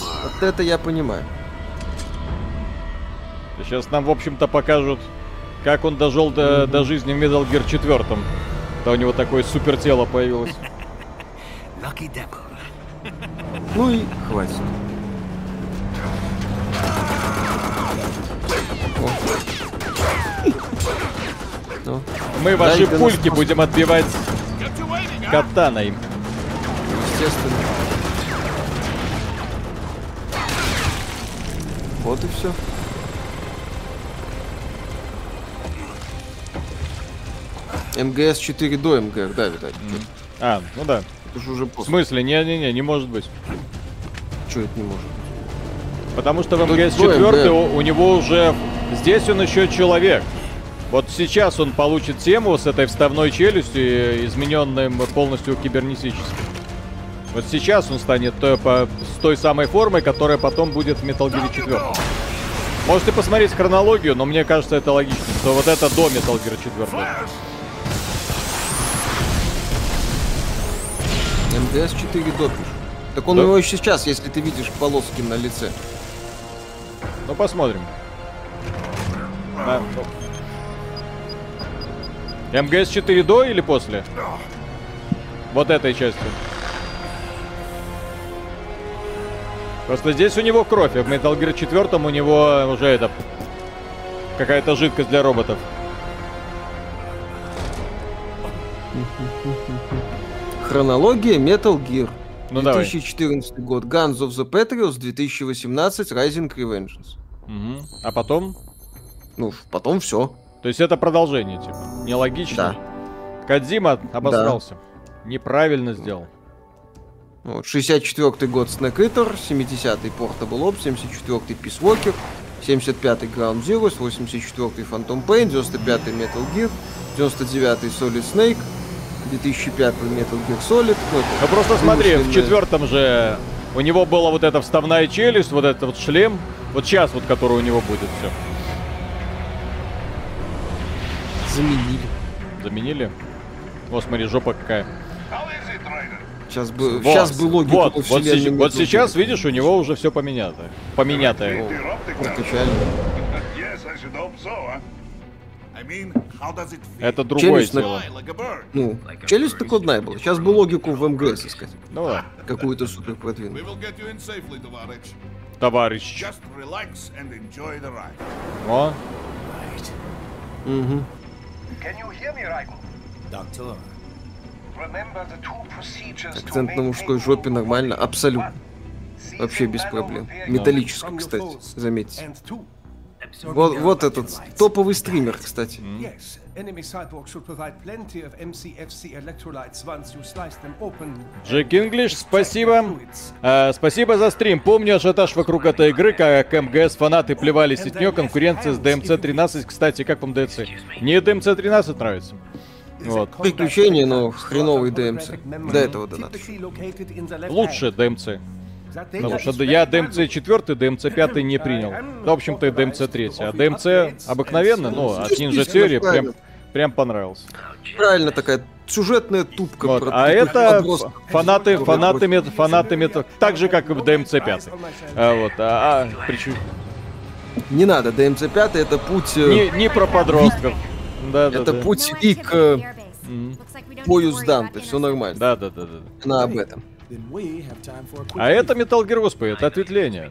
Вот это я понимаю. Сейчас нам, в общем-то, покажут, как он дожил до, до жизни в Metal Gear 4. Да у него такое супер тело появилось. Lucky devil. Ну и хватит. Ну, Мы ваши пульки будем отбивать катаной. естественно. Вот и все. МГС 4 до МГР, да, видать. А, ну да. Это же уже В после. смысле? Не-не-не, не может быть. Что это не может? Потому что в МГС ну, 4 МГ. у, у него уже... Здесь он еще человек. Вот сейчас он получит тему с этой вставной челюстью, измененным полностью кибернетически. Вот сейчас он станет той, по- с той самой формой, которая потом будет в Metal Gear 4. Можете посмотреть хронологию, но мне кажется это логично, что вот это до Metal Gear 4. МГС 4 до пишут. Так он Да? у него еще сейчас, если ты видишь полоски на лице. Ну посмотрим. Да, ну. МГС 4 до или после? Вот этой части. Просто здесь у него кровь, а в Metal Gear 4 у него уже это... Какая-то жидкость для роботов. Хронология Metal Gear. Ну давай. 2014 год. Guns of the Patriots, 2018 Rising Revengeance. Мгм. А потом? Ну, потом все. То есть это продолжение, типа. Нелогично. Кадзима обосрался. Неправильно сделал. Вот, 64 год Snake Eater, 70-й Portable Ops, 74-й Peace Walker, 75-й Ground Zeroes, 84-й Phantom Pain, 95-й Metal Gear, 99-й Solid Snake, 2005-й Metal Gear Solid. Ну, Ну просто смотри, в четвертом же у него была вот эта вставная челюсть, вот этот вот шлем. Вот сейчас вот, который у него будет, все. Заменили. Заменили? О, смотри, жопа какая. Сейчас бы, Вот, сейчас бы логику вот, вот, сеч- вот сейчас, видишь, у него уже все does it feel? Это другое Челюсть на- bird. Ну, челюсть накладная была. Сейчас бы логику в МГС искать. Ну да, Какую-то супер продвинутую. товарищ. О, Угу. Can you hear me? Doctor. Акцент на мужской жопе нормально, абсолютно. Вообще без проблем. Металлический, кстати, заметьте. Вот, вот этот топовый стример, кстати. Джек Инглиш, спасибо. А, спасибо за стрим. Помню ажиотаж вокруг этой игры, как МГС фанаты плевались от нее. Конкуренция с DMC-13. Кстати, как вам DMC? Мне DMC-13 нравится. Вот. Приключения, но хреновый ДМЦ. До этого донат. Лучше DMC. Потому что я DMC 4, DMC 5 не принял. Да, в общем-то, и DMC 3. А DMC обыкновенно, ну, от Ninja Theory прям, прям понравился. Правильно такая сюжетная тупка. Вот. про А это подростков. фанаты, фанаты, мет- фанаты, мет- так же, как и в DMC 5. А, вот, а, а, причем- Не надо, ДМЦ 5 это путь... э, не, не про подростков. Да, да, Это да. путь и к э, бою с Данте, все нормально. Да, да, да, да. Она об этом. А это Metal Gear, господи, это ответвление.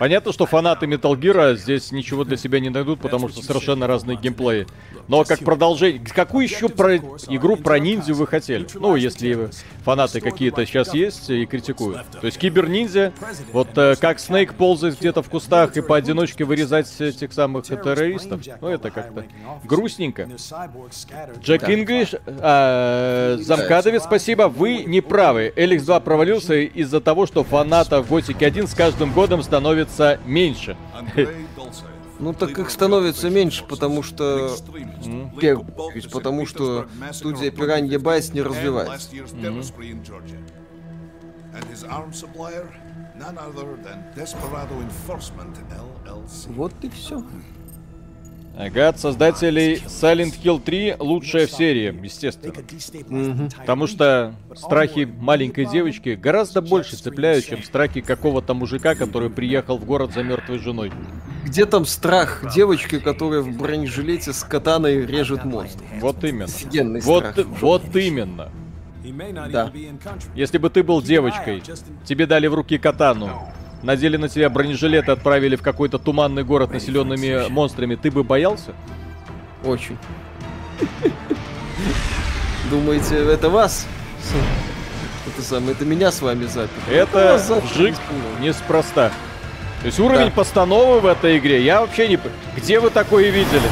Понятно, что фанаты Metal Gear здесь ничего для себя не найдут, потому что совершенно разные геймплеи. Но как продолжение... Какую еще про игру про ниндзю вы хотели? Ну, если фанаты какие-то сейчас есть и критикуют. То есть кибер-ниндзя, вот э, как Снейк ползает где-то в кустах и поодиночке вырезать этих самых террористов. Ну, это как-то грустненько. Джек Инглиш, а, Замкадовец, спасибо. Вы не правы. Эликс 2 провалился из-за того, что фанатов Готики 1 с каждым годом становится меньше. Ну так их становится меньше, потому что... Ведь потому что студия Пиранья Байс не развивается. Вот и все. Ага, от создателей Silent Hill 3 лучшая в серии, естественно. Потому что страхи маленькой девочки гораздо больше цепляют, чем страхи какого-то мужика, который приехал в город за мертвой женой. Где там страх девочки, которая в бронежилете с катаной режет монстр? Вот именно. Офигенный Вот, страх. вот именно. Да. Если бы ты был девочкой, тебе дали в руки катану, надели на тебя бронежилет и отправили в какой-то туманный город, населенными монстрами, ты бы боялся? Очень. Думаете, это вас? Это самое, это меня с вами запер. Это запер, жик неспроста. То есть уровень Да. постановы в этой игре, я вообще не... Где вы такое видели?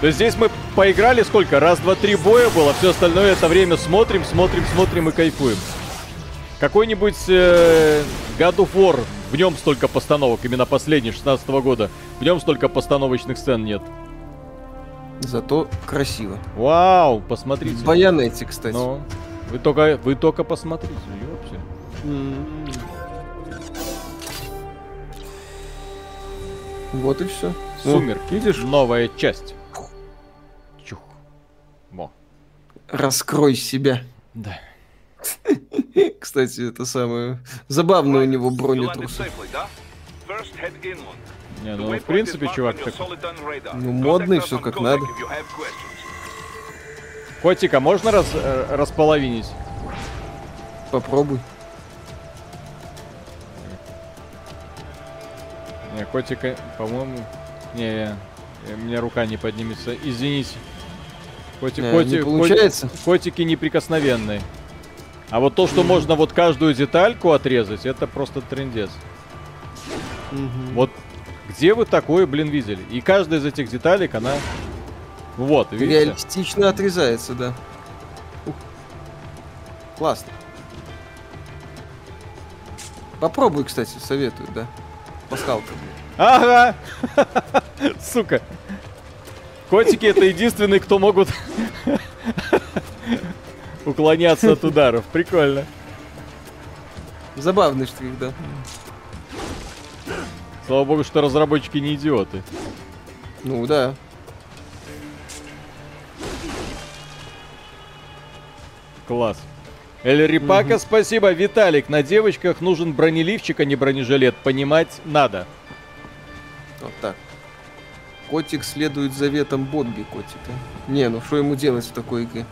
То есть здесь мы поиграли сколько? Раз, два, три боя было, все остальное это время смотрим, смотрим, смотрим и кайфуем. Какой-нибудь э, God of War, в нем столько постановок, именно последний, 16 года. В нем столько постановочных сцен нет. Зато красиво. Вау, посмотрите. Байонетти, кстати. Ну, вы только, вы только посмотрите, ёпсель. М. Вот и все. Сумерки. видишь? Новая часть. Чух. Во. Раскрой себя. Да. Кстати, это самое... Забавно у него inland. Не, ну, в принципе, чувак radar. Ну, модный, on как надо. Котика можно раз, э, располовинить? Попробуй. Не, котика, по-моему... Не, у меня рука не поднимется. Извините. Котик, Э, котик, не получается? коти- котики неприкосновенные. А вот то, что можно вот каждую детальку отрезать, это просто трендец. Вот где вы такое, блин, видели? И каждая из этих деталек, она... Вот, видите? Реалистично отрезается, да. Ух. Классно. Попробуй, кстати, советую, да. Пасхалка. Ага! Сука. Котики это единственные, кто могут уклоняться от ударов. Прикольно. Забавный штрих, да. Слава богу, что разработчики не идиоты. Ну да. Класс. Эль Рипака, спасибо. Виталик, на девочках нужен бронеливчик, а не бронежилет. Понимать надо. Вот так. Котик следует заветам Бобби котика. Не, ну что ему делать в такой игре?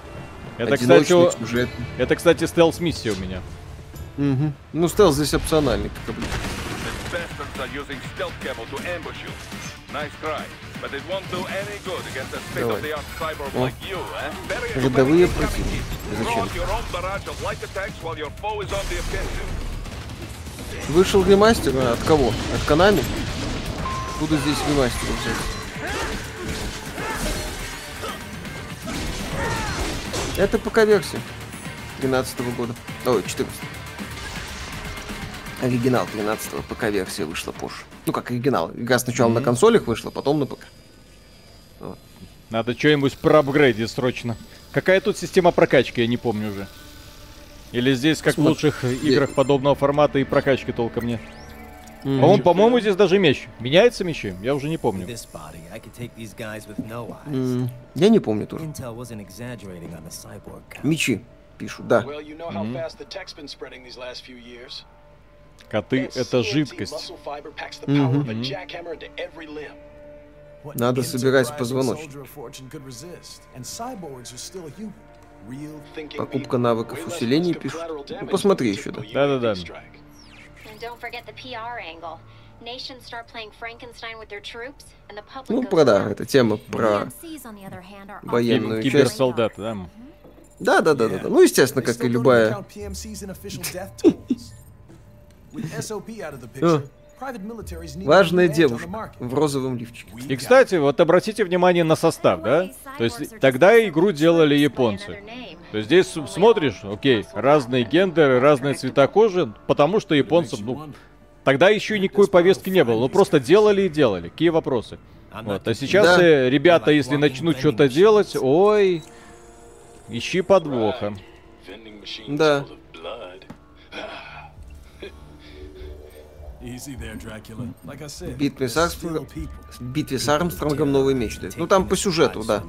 Это, кстати, Одиночный сюжет. это, кстати, стелс-миссия у меня. Мгм. Ну, стелс здесь опциональный, как обычно. The bastards are using stealth camo to ambush you. Nice try. But it won't do any good against a state-of-the-art cyborg О. like you, eh? Better Рядовые противники. Зачем? Вышел ремастер а, от кого? От Konami? Буду здесь ремастер взять. Это ПК-версия 13 года. Ой, 14 Оригинал 13 ПК-версия вышла позже. Ну как оригинал. Игра сначала на консолях вышла, потом на ПК. Надо что-нибудь проапгрейдить срочно. Какая тут система прокачки, я не помню уже. Или здесь, как в Смотри. лучших играх подобного формата, и прокачки толком нет. А он, по-моему, здесь даже меч. Меняется мечи? Я уже не помню. М, Я не помню тоже. Мечи пишут, да. Years. Коты это жидкость. limb. Надо собирать позвоночник. Покупка навыков of пишут. Ну, посмотри еще, да. Да-да-да. Ну, про да, это тема про военную Киб- часть. Киберсолдаты, да. Да, да, да, да, да. Ну, естественно, как и любая. count PMCs in official death tools. With SOP out of the picture, private militaries need Важная девушка в розовом лифчике. И, кстати, вот обратите внимание на состав, да? То есть тогда игру делали японцы. То есть здесь смотришь, окей, разные гендеры, разные цвета кожи, потому что японцам, ну, тогда еще никакой повестки не было, ну просто делали и делали. Какие вопросы? Вот, а сейчас Да. э, ребята, если начнут что-то делать, ой, ищи подвоха. Да. В битве с, people. в битве с Армстронгом новый меч дают. Ну там по сюжету, да.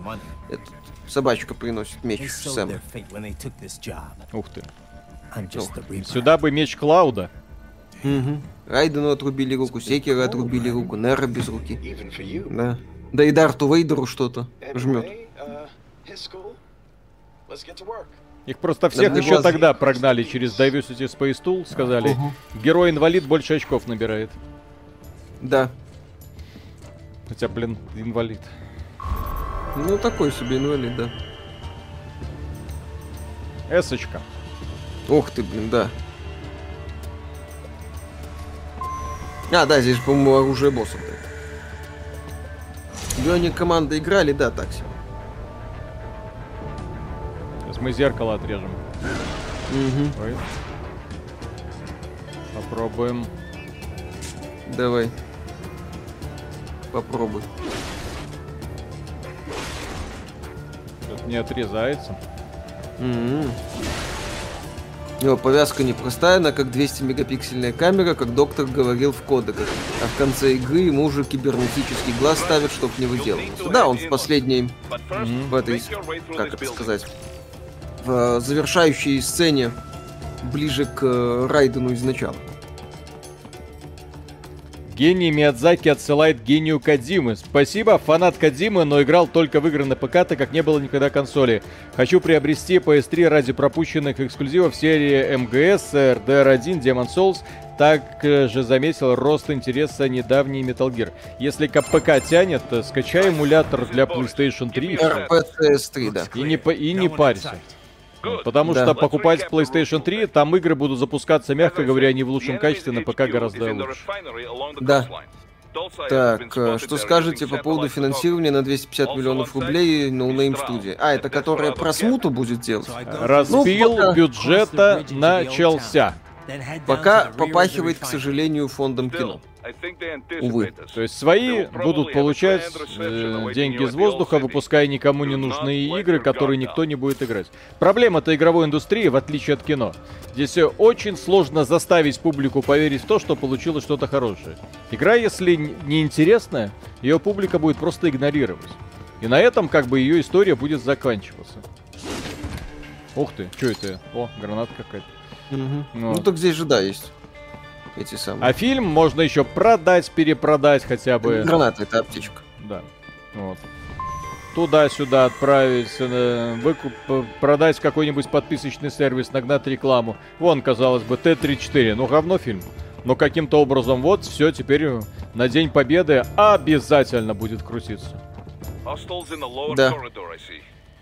Этот, собачка приносит меч Сэм. Ух ты. Reaper. Сюда бы меч Клауда. Угу. Райдену отрубили руку, Секера отрубили руку, Нера без руки. Да. Да и Дарту Вейдеру что-то жмет. Их просто всех Да, еще глаза. тогда прогнали через Diversity Space Tool, сказали, герой-инвалид больше очков набирает. Да. Хотя, блин, инвалид. Ну такой себе инвалид, да. Эсочка. Ох ты, блин, да. А, да, здесь, по-моему, оружие боссов. Да. Они команда играли, да, так себе. Мы зеркало отрежем. Угу. Ой. Попробуем. Давай. Попробуй. Тут не отрезается. М-м. Его повязка непростая, она как 200 мегапиксельная камера, как доктор говорил в кодеках. А в конце игры ему уже кибернетический глаз ставят, чтоб не выделывался. Да, он в последней, first, в этой, как это сказать, в э, завершающей сцене ближе к э, Райдену изначала. Гений Миядзаки отсылает гению Кадимы. Спасибо, фанат Кадимы, но играл только в игры на ПК, так как не было никогда консоли. Хочу приобрести PS3 ради пропущенных эксклюзивов серии МГС, RDR1, Demon Souls. Также заметил рост интереса недавний Metal Gear. Если ка- ПК тянет, то скачай эмулятор для PlayStation 3 и всё. RPCS3, да. и не, и не парься. Потому Да. что покупать PlayStation 3, там игры будут запускаться, мягко говоря, не в лучшем качестве, на ПК гораздо лучше. Да. Так, э, что скажете по поводу финансирования на 250 миллионов рублей no name студии? А, это которая про смуту будет делать? Распил Ну, пока- бюджета начался. Пока попахивает, к сожалению, фондом кино. Увы. То есть свои будут получать э, деньги из воздуха, выпуская никому не нужные игры, которые никто не будет играть. Проблема-то игровой индустрии, в отличие от кино. Здесь очень сложно заставить публику поверить в то, что получилось что-то хорошее. Игра, если неинтересная, ее публика будет просто игнорировать. И на этом как бы ее история будет заканчиваться. Ух ты, что это? О, граната какая-то. Мгм. Ну. Ну так здесь же, да, есть эти самые. А фильм можно еще продать, перепродать хотя бы. Граната это аптечка. Да. Вот. Туда-сюда отправить, э, выкуп, продать в какой-нибудь подписочный сервис, нагнать рекламу. Вон, казалось бы, Т-34, ну говно фильм. Но каким-то образом вот все теперь э, на День Победы обязательно будет крутиться. Да.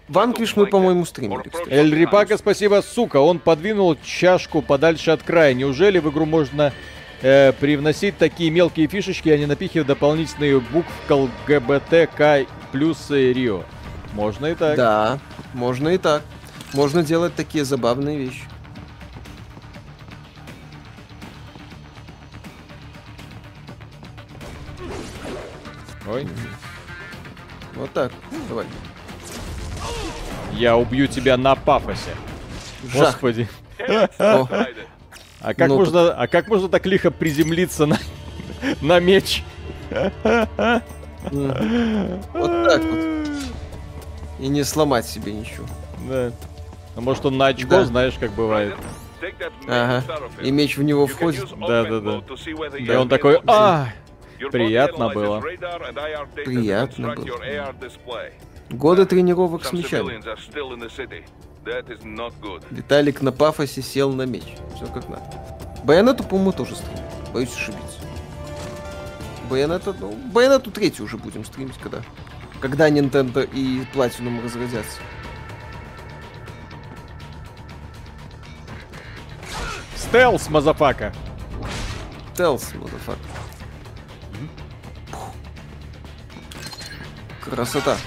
Ванквиш мы, по-моему, стримили, кстати. Эль Рипака, спасибо, сука, он подвинул чашку подальше от края. Неужели в игру можно э, привносить такие мелкие фишечки, а не напихивать дополнительные букв ЛГБТ, К плюс и Рио? Можно и так. Да, можно и так. Можно делать такие забавные вещи. Ой. Вот так. Давай. Я убью тебя на пафосе. Господи. А как Ну, можно, а как можно так лихо приземлиться на, на меч? вот так вот. И не сломать себе ничего. Да. А может он на очко, Да. знаешь, как бывает. Ага. И меч в него входит. Да-да-да. И он такой, а, приятно было. Приятно было. Годы тренировок с мечами. Виталик на пафосе сел на меч. Все как надо. Байонету, по-моему, тоже стримил. Боюсь ошибиться. Байонета, ну, Байонету третью уже будем стримить, когда. Когда Nintendo и Platinum разродятся. Stealth, motherfucker. Stealth, motherfucker. Красота.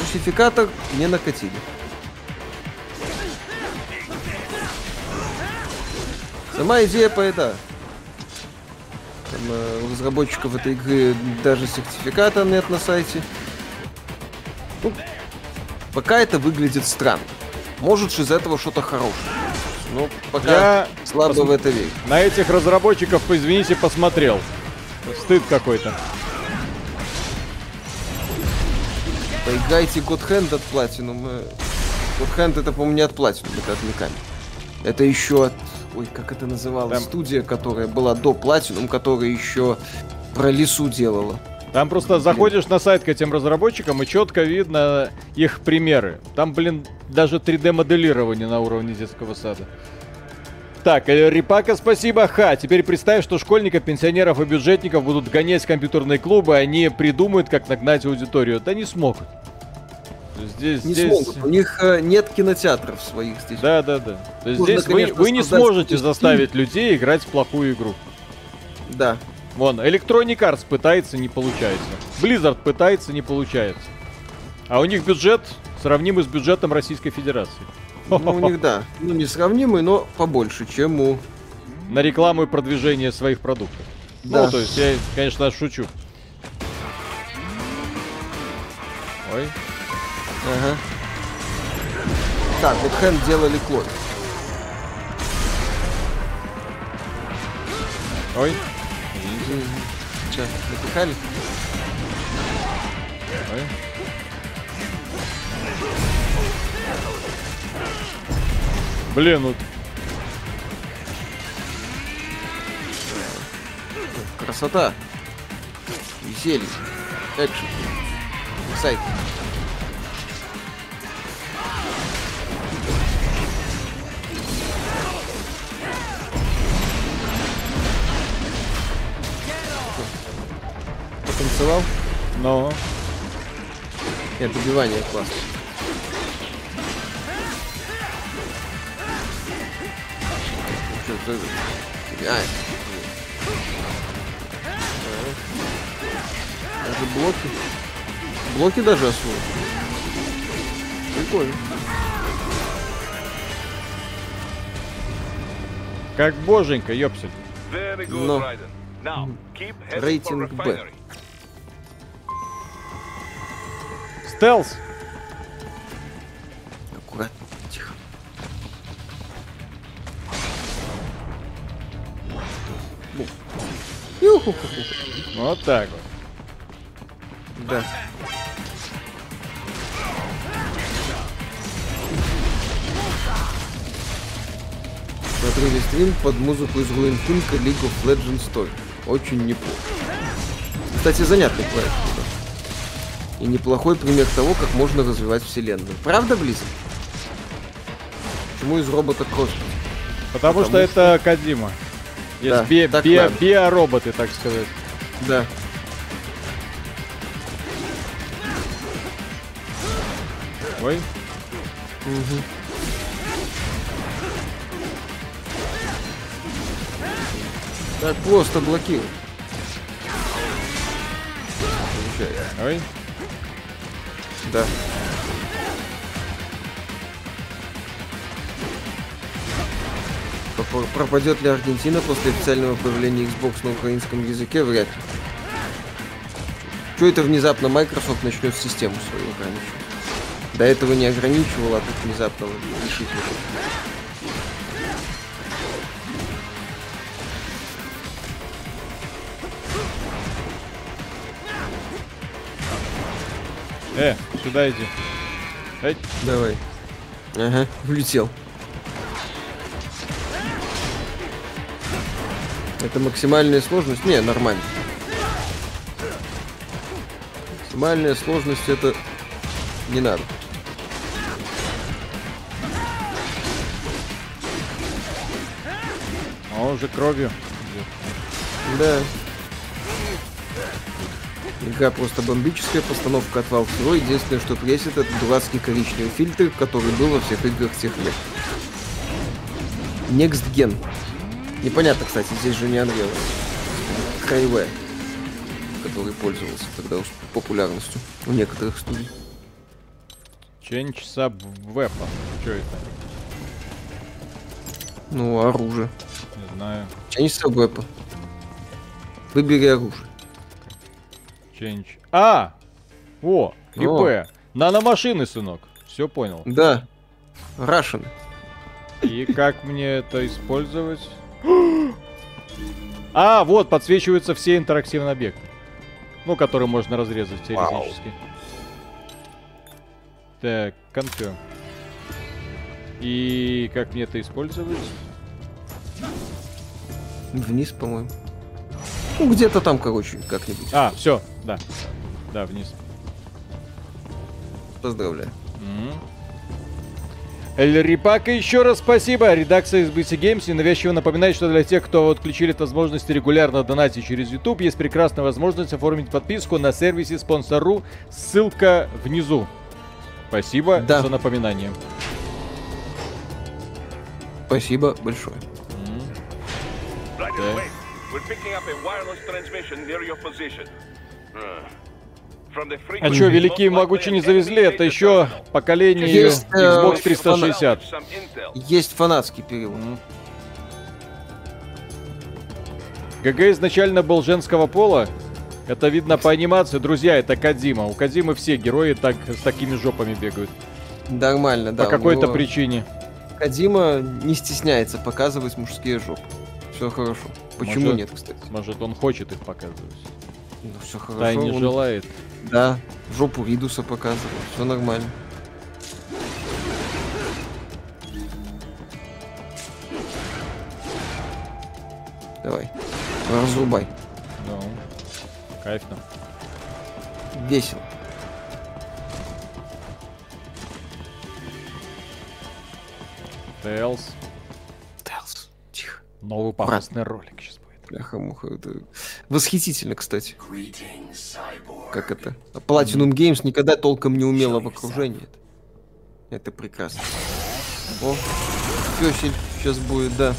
Русификатор не накатили. Сама идея поэта. Там, э, у разработчиков этой игры даже сертификата нет на сайте. Ну, пока это выглядит странно. Может же из этого что-то хорошее. Ну, пока Я слабо посм- в это верю. На этих разработчиков, извините, посмотрел. Стыд какой-то. Поиграйте God Hand от Platinum. э, God Hand это, по-моему, не от Platinum, это от Mikami. Это еще от... Ой, как это называлось? Там- Студия, которая была до Platinum, которая еще про лесу делала. Там просто заходишь на сайт к этим разработчикам и четко видно их примеры. Там, блин, даже 3D-моделирование на уровне детского сада. Так, э, Рипака, спасибо. Ха, теперь представь, что школьников, пенсионеров и бюджетников будут гонять в компьютерные клубы, и они придумают, как нагнать аудиторию. Да не смогут. Здесь, Не здесь... смогут. У них э, нет кинотеатров своих здесь. Да, да, да. То есть Можно, здесь вы, конечно, вы не создать сможете какой-то заставить людей играть в плохую игру. Да. Вон, Electronic Arts пытается, не получается. Blizzard пытается, не получается. А у них бюджет сравнимый с бюджетом Российской Федерации. Ну, у них, да. Ну, несравнимый, но побольше, чем у... На рекламу и продвижение своих продуктов. Да. Ну, то есть я, конечно, шучу. Ой. Ага. Так, вот Хэн делали клон. Ой. Че, напихали? Ой. Блин, ну Красота. Веселье. Экшен. Сайт. Потанцевал? но... Нет, добивание классно. Даже блоки. Блоки даже освоил. Прикольно. Как боженька, ёпсель. Now, for Рейтинг Б. Стелс. Вот так вот. Да. Смотрели стрим под музыку из Руин Кинга League of Legends Story. Очень неплохо. Кстати, занятный проект. да. И неплохой пример того, как можно развивать вселенную. Правда, Близко? Почему из робота кровь? Потому, что это Кадима. Есть Да, би- так би- надо. биороботы, так сказать. Да. Ой. Так просто блокируй. Ой. Да. Пропадет ли Аргентина после официального появления Xbox на украинском языке? Вряд ли. Что это внезапно Microsoft начнет систему свою ограничивать? До этого не ограничивала, а тут внезапно вот решит это. Э, сюда иди. Эй, Давай. Ага, улетел. Это максимальная сложность? Не, нормально. Максимальная сложность это не надо. О, Но уже кровью. Да. Игра просто бомбическая, постановка отвал всего. Единственное, что пресит, это дурацкий коричневый фильтр, который был во всех играх тех лет. Next Gen. Непонятно, кстати, здесь же не Unreal. Skyway, который пользовался тогда уж популярностью у некоторых студий. Change sub weapon. Что это? Ну, оружие. Не знаю. Change Weapon. Выбери оружие. Change. А! О, ИП. Наномашины, сынок. Все понял. Да. Russian. И как мне это использовать? А, вот, подсвечиваются все интерактивные объекты. Ну, которые можно разрезать теоретически. Так, confirm. И как мне это использовать? Вниз, по-моему. Ну, где-то там, короче, как-нибудь. А, все, да. Да, вниз. Поздравляю. М. Эль Рипака, еще раз спасибо. Редакция из BC Games и навязчиво напоминает, что для тех, кто отключили возможность регулярно донатить через YouTube, есть прекрасная возможность оформить подписку на сервисе спонсору. Ссылка внизу. Спасибо Да. за напоминание. Спасибо большое. Right Okay. А что, великие most могучи likely не завезли? Это еще поколение Есть, э, Xbox 360. Some intel. Есть фанатский перевод. ГГ изначально был женского пола. Это видно по анимации. Друзья, это Кадима. У Кадимы все герои так, с такими жопами бегают. Нормально, да. по какой-то него причине. Кадима не стесняется показывать мужские жопы. Все хорошо. Почему Может- нет, кстати? Может, он хочет их показывать. Ну, все хорошо. Тайне он- желает. Да, жопу Ридуса показывал. Все нормально. Давай. Разрубай. Ну, кайфно. Весело. Тейлз. Тейлз. Тихо. Новый пафосный ролик сейчас. Бляха-муха. Это восхитительно, кстати. Как это? Platinum Games никогда толком не умела в окружении. Это прекрасно. О, пёсель сейчас будет, да.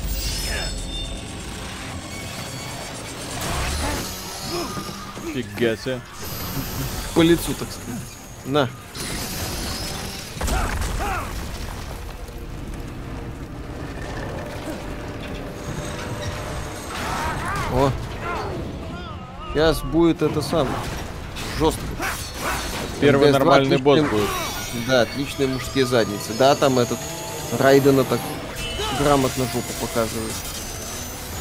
Фига себе. По лицу, так сказать. На. О. Сейчас будет это самое. Жестко. Первый МГС-2 нормальный босс отличные- будет. Да, отличные мужские задницы. Да, там этот Райдена так грамотно жопу показывает.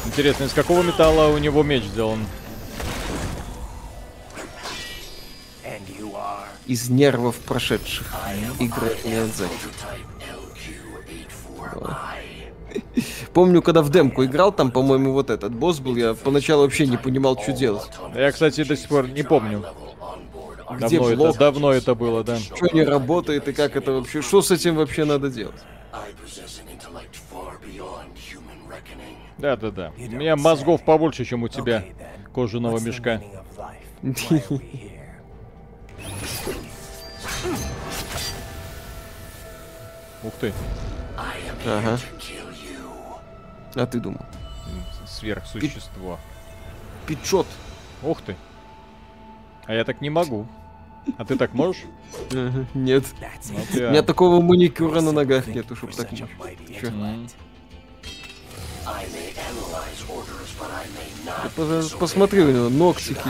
Интересно, из какого металла у него меч сделан? Из нервов прошедших игры Миядзаки. Помню, когда в демку играл, там, по-моему, вот этот босс был, я поначалу вообще не понимал, что делать. Я, кстати, до сих пор не помню. Где Давно это, блок? давно это было, да. Что не работает и как это вообще, что с этим вообще надо делать? Да, да, да. У меня мозгов побольше, чем у тебя, кожаного мешка. Ух ты, Ага. А ты думал? сверхсущество. Пичот. Ух ты. А я так не могу. А ты так можешь? Нет. Вот У меня такого маникюра на ногах нету, чтоб так Посмотри у него, ногтики,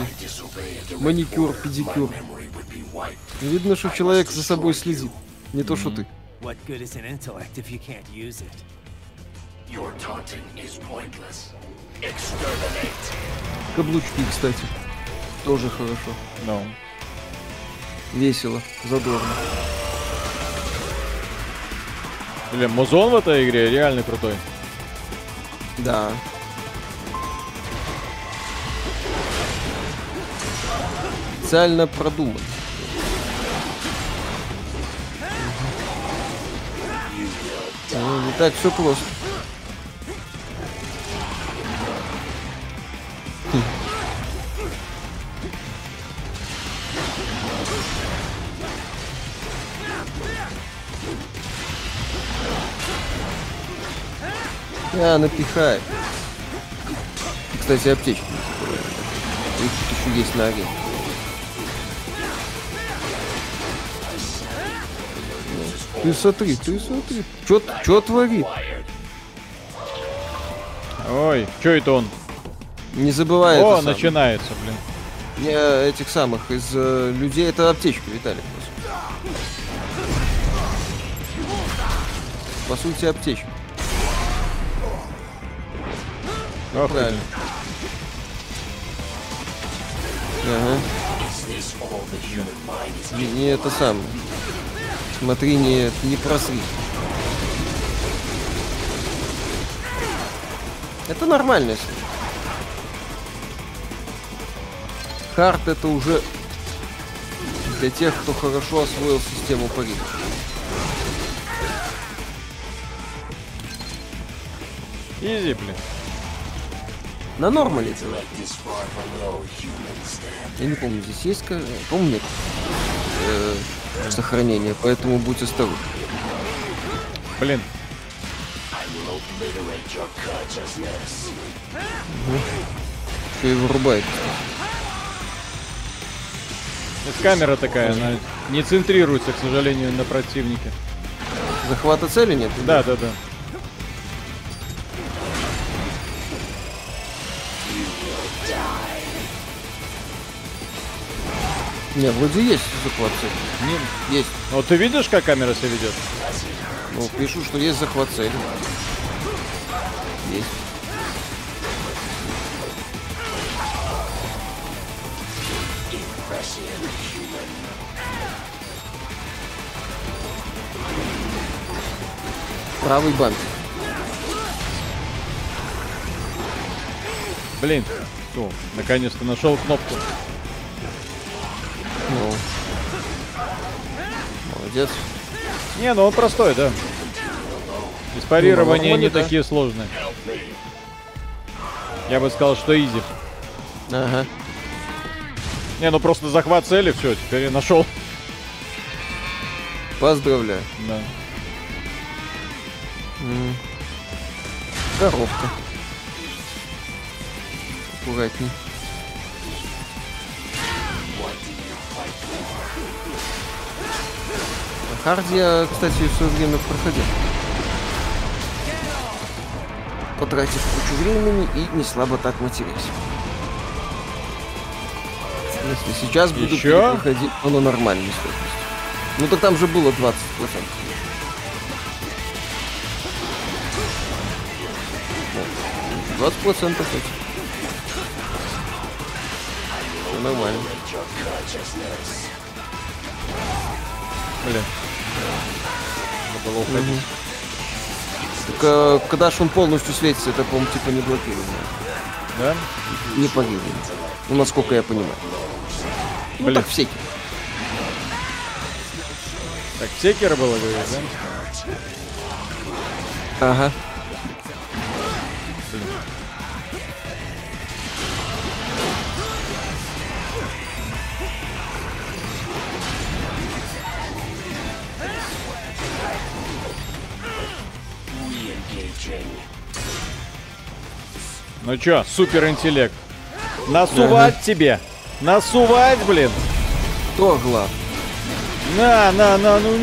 маникюр, педикюр. Видно, что человек за собой следит. Не то, что ты. What good is an intellect if you can't use it? Каблучки, кстати. Тоже хорошо. Ну. Весело, задорно. Блин, музон в этой игре реально крутой. Да. Специально продуман. Ну, не так все просто. Хм. А, напихай. Кстати, аптечки. У них тут еще есть ноги. Ну, ты смотри, ты смотри. Чё, чё творит? Ой, чё это он? Не забывай О, самое. начинается, блин. Не, этих самых из э, людей это аптечка, Виталик. По сути. Аптечка. Ох, Правильно. Ага. Не, не это самое. Смотри, не, не просри. Это нормально. если. Хард это уже для тех, кто хорошо освоил систему пари. Изи, блин. На нормале это. Я не помню, здесь есть, помню, нет э, сохранение, поэтому будь осторожен. Блин. Что и вырубает. Здесь камера такая, она не центрируется, к сожалению, на противнике. Захвата цели нет? Да, да, да. Не, вроде есть захват цели. Не- Есть. Вот ты видишь, как камера себя ведет? Ну, пишу, что есть захват цели. Есть. Правый банк. Блин. О, наконец-то нашел кнопку. Ну. Молодец. Не, ну он простой, да. Из парирования Ну, не да. такие сложные. Я бы сказал, что изи. Ага. Не, ну просто захват цели, все, теперь я нашел. Поздравляю. Да. М. Коробка. Аккуратней. Харди я, кстати, в свое время проходил. Потратив кучу времени и не слабо так матерился. Если сейчас буду проходить, нормальной сложности. Ну так там же было 20%. Вот. 20% этих. Всё нормально. Блин. Надо было уходить. Так, э, когда ж он полностью светится, это, по-моему, типа не блокируемо. Да? Не погибнет. Ну, насколько я понимаю. Ну, Блин. так всякие. Так, секера было, говоришь, да? Ага. Ну чё, супер интеллект. Насувать тебе. Насувать, блин. Кто глав? На, на, на, ну.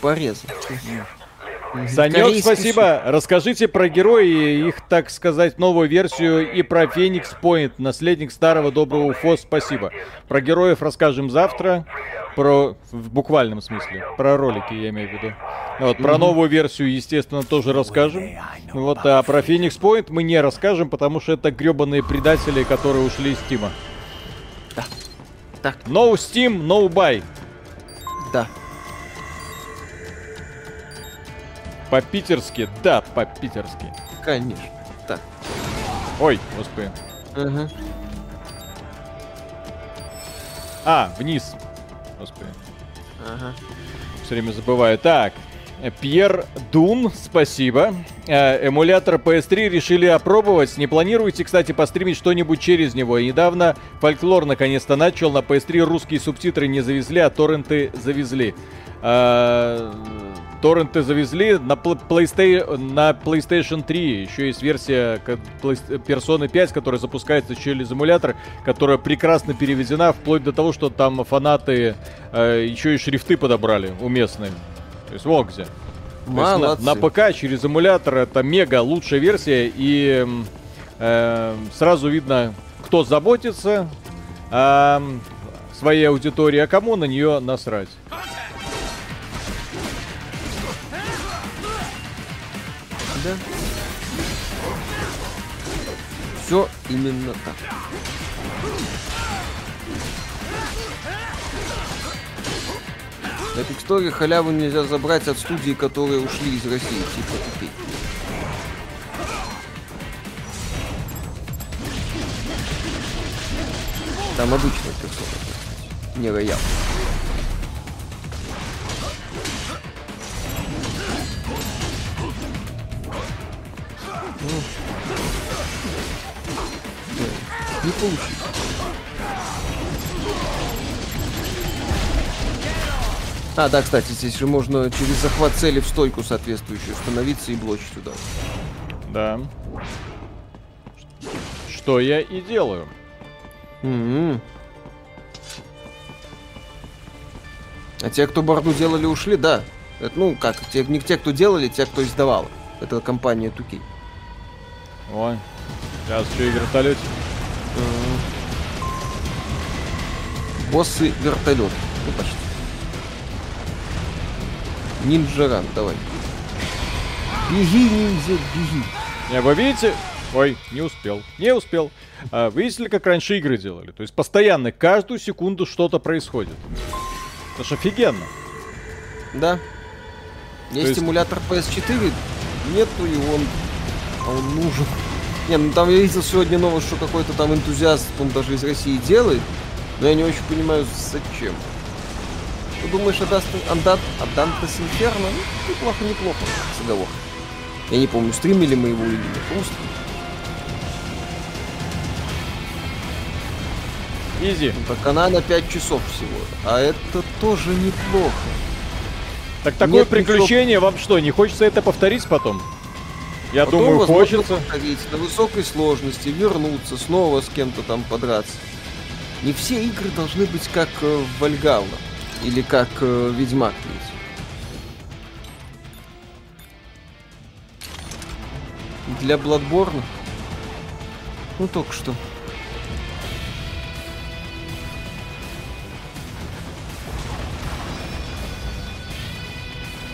Порезал. Санек, Корейский спасибо. Расскажите про герои, их, так сказать, новую версию и про Феникс Пойнт, наследник старого доброго Уфо, спасибо. Про героев расскажем завтра. Про, в буквальном смысле, про ролики я имею в виду. Вот, про новую версию, естественно, тоже расскажем. Вот, а про Феникс Пойнт мы не расскажем, потому что это гребаные предатели, которые ушли из Стима. Да. Так. No Steam, no buy. Да. По-питерски, да, по-питерски. Конечно. Так. Ой, господи. Ага. А, вниз. Господи, Ага. все время забываю. Так, Пьер Дун, спасибо. Э, Эмулятор PS3 решили опробовать. Не планируете, кстати, постримить что-нибудь через него? И недавно фольклор наконец-то начал. На PS3 русские субтитры не завезли, а торренты завезли. Э, Торренты завезли на, PlayStation, на PlayStation 3. Еще есть версия Persona 5, которая запускается через эмулятор, которая прекрасно переведена, вплоть до того, что там фанаты э, еще и шрифты подобрали уместные. То есть вот где. Есть на- Молодцы. На, ПК через эмулятор это мега лучшая версия, и э, сразу видно, кто заботится о своей аудитории, а кому на нее насрать. Да. Все именно так. На Пиксторе халяву нельзя забрать от студии, которые ушли из России, типа купить. Там обычная персона, не роял. Не получилось. А, да, кстати, здесь же можно через захват цели в стойку соответствующую становиться и блочить туда. Да. Что я и делаю. М-м. А те, кто борду делали, ушли, да. Это, ну, как, те, не те, кто делали, те, кто издавал. Это компания Туки. Ой. Сейчас еще и вертолет. Боссы вертолет. Ну, почти. Нинджа Ран, давай. Беги, ниндзя, беги. Не, вы видите? Ой, не успел. Не успел. А, вы видели, как раньше игры делали? То есть постоянно, каждую секунду что-то происходит. Это ж офигенно. Да. Есть, есть- эмулятор PS4, нету и он, а он нужен. Не, ну там я видел сегодня новость, что какой-то там энтузиаст, он даже из России делает, но я не очень понимаю, зачем. Ты думаешь, отдаст Андат, Адантес Инферно? Ну, неплохо, неплохо, с оговоркой. Я не помню, стримили мы его или нет. По-моему. Изи. Так она на 5 часов всего. А это тоже неплохо. Так такое Нет приключение вам что, не хочется это повторить потом? Я Потом, думаю, хочется. повторить на высокой сложности, вернуться, снова с кем-то там подраться. Не все игры должны быть как э, Вальгалла или как э, Ведьмак. Для Бладборна? Ну, только что.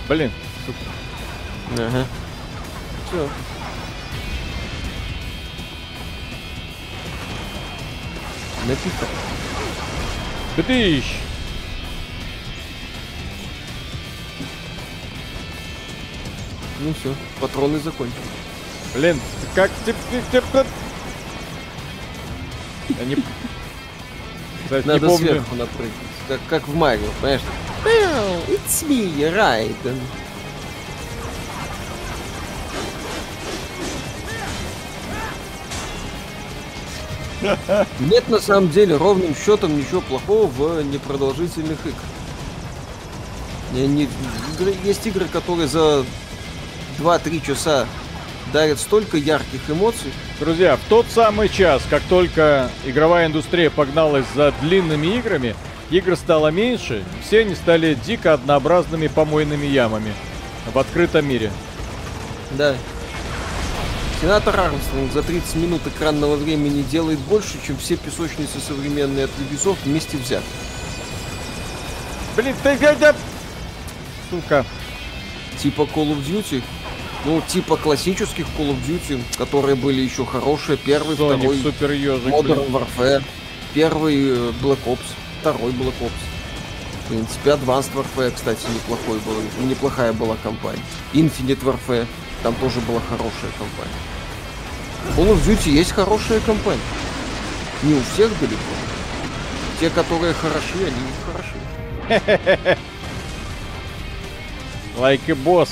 Блин, Ага. Все. Напиток. Тыдыщ. Ну все, патроны закончились. Блин, как ты... ты- ты- ты- Я не... Кстати, не Надо помню. сверху напрыгнуть. Как, как в Марио, понимаешь? Well, it's me, Райден. Нет на самом деле ровным счетом ничего плохого в непродолжительных играх. Не- не- игры- есть игры, которые за 2-3 часа дарят столько ярких эмоций. Друзья, в тот самый час, как только игровая индустрия погналась за длинными играми, игр стало меньше, все они стали дико однообразными помойными ямами в открытом мире. Да. Сенатор Армстронг за 30 минут экранного времени делает больше, чем все песочницы современные от Ubisoft вместе взятые. Блин, ты дядя... Сука. Типа Call of Duty. Ну, типа классических Call of Duty, которые были еще хорошие. Первый, Соник, второй супер ежик, Modern блин. Warfare. Первый э, Black Ops. Второй Black Ops. В принципе, Advanced Warfare, кстати, неплохой был, неплохая была компания. Infinite Warfare. Там тоже была хорошая компания. Call of Duty есть хорошая компания. Не у всех далеко. Те, которые хороши, они хороши. Лайк и босс.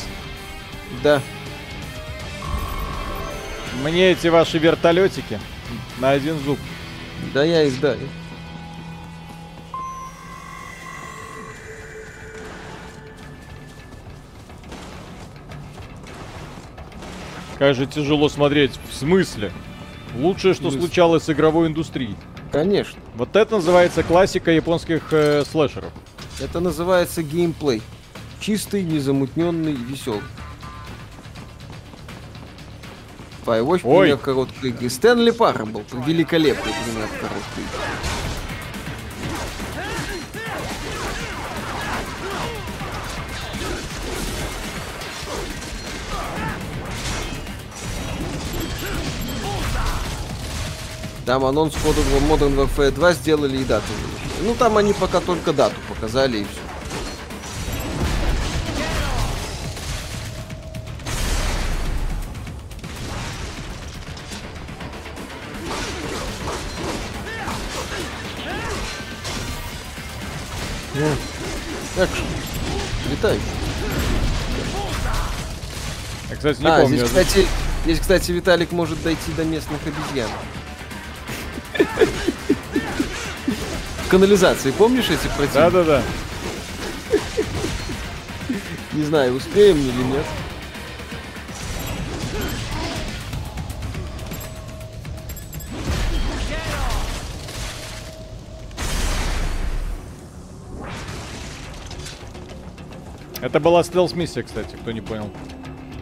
Да. Мне эти ваши вертолетики на один зуб. Да я их, да. Как же тяжело смотреть. В смысле? Лучшее, что случалось с игровой индустрией. Конечно. Вот это называется классика японских э, слэшеров. Это называется геймплей. Чистый, незамутненный, веселый. Firewatch Ой. пример короткой игры. Стэнли Парабл. Великолепный пример короткой игры. Там анонс входа в Modern Warfare 2 сделали и дату. выложили. Ну там они пока только дату показали и все. Экшен. Летающий. Я, кстати, не а, помню. здесь, кстати, здесь, кстати, Виталик может дойти до местных обезьян. В канализации, помнишь эти противники? Да-да-да. Не знаю, успеем или нет. Это была стелс-миссия, кстати, кто не понял.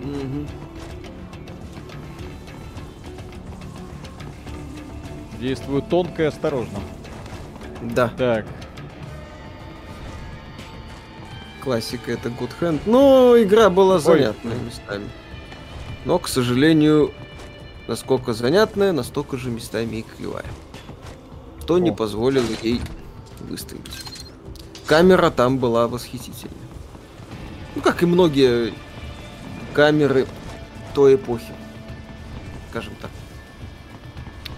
Мгм. Действую тонко и осторожно. Да, Так, классика это Good Hand. Но игра была занятная местами. Но, к сожалению, насколько занятная, настолько же местами и кривая. Что не позволило ей выстрелить. Камера там была восхитительная. Ну, как и многие камеры той эпохи. Скажем так.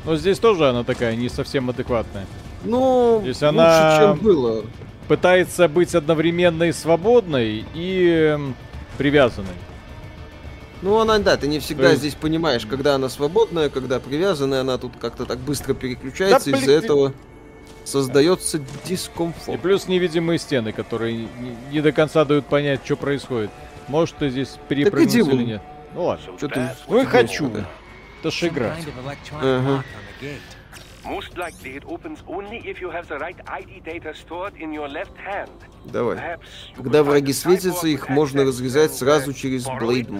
Но здесь тоже она такая не совсем адекватная. Ну, Если лучше, она- чем было. Пытается быть одновременно и свободной, и эм, привязанной. Ну, она, да, ты не всегда есть- здесь понимаешь, когда она свободная, когда привязанная, она тут как-то так быстро переключается, Да, из-за этого создается И дискомфорт. плюс невидимые стены, которые не, не до конца дают понять, что происходит. Может, ты здесь перепрыгнуть или нет. Ну ладно. Что ты? Ну и хочу. ты? Это ж Some игра. Uh-huh. gate. Most likely it opens only if you have the right ID data stored in your left hand. Давай. Когда враги светятся, их можно развязать сразу uh, через Blade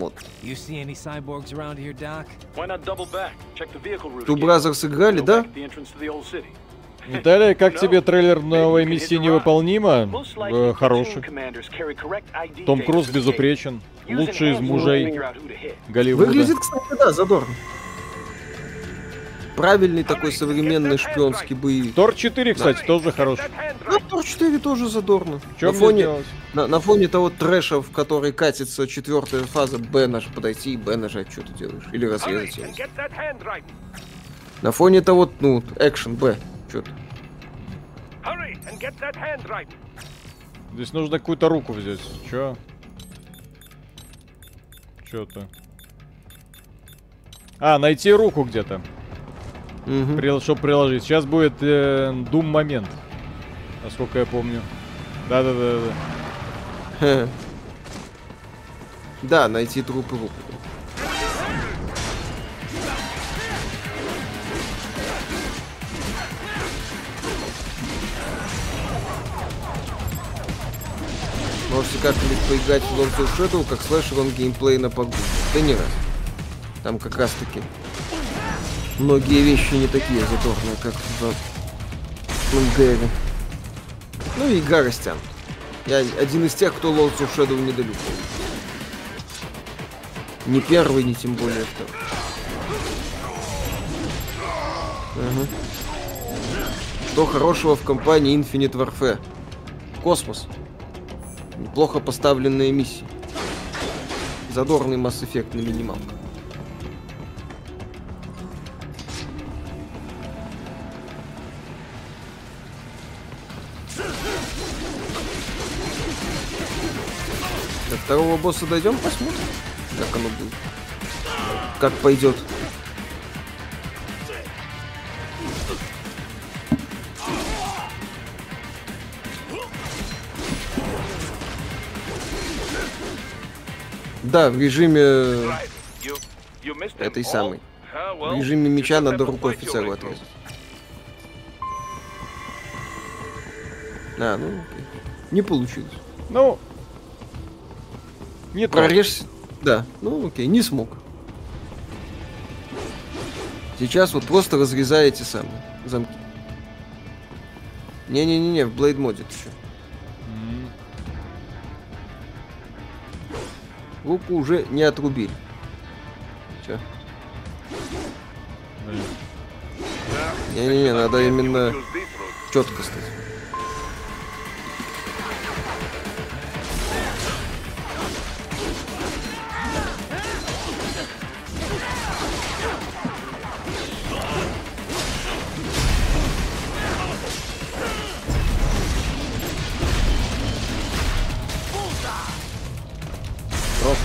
route Two. Brothers играли, да? Виталий, как тебе трейлер новой миссии невыполнима? Э, Хороший. Том Круз безупречен. Лучший из мужей. Голливуда. Выглядит, кстати, да, задорно. Правильный такой современный шпионский боевик. Тор 4, кстати, тоже хороший. Ну. Тор 4 тоже задорно. На, фоне, на, на фоне того трэша, в который катится четвертая фаза, Б наж подойти и Б нажать, что ты делаешь. Или разрезать его. right. На фоне того, ну, экшен Б. Что ты? Right. Здесь нужно какую-то руку взять. Чё? Чё-то. А, найти руку где-то, Мгм. при, чтобы приложить. Сейчас будет э, дум момент, насколько я помню. Да-да-да. да. Да, найти труп и руку. Можете как-нибудь поиграть в Lords of Shadow, как слэшер он геймплей на погрузку. Да не раз. Там как раз таки многие вещи не такие задорные, как в МГРе. Ну и игра растянута. Я один из тех, кто Lords of Shadow недолюбил. Не первый, не тем более второй. Ага. Что хорошего в компании Infinite Warfare? Космос. Неплохо поставленные миссии. Задорный Effect на минималках. Второго босса дойдем, посмотрим, как оно будет. Как пойдет. Да, в режиме этой самой. В режиме меча надо рукой офицеру отрезать. А, ну. Не получилось. Ну, не. Прорежься. Да, ну окей, не смог. Сейчас вот просто разрезаете самые замки. Не-не-не-не, в Blade моде ты чё? М, Руку уже не отрубили. Блин. Не-не-не, надо именно четко стать.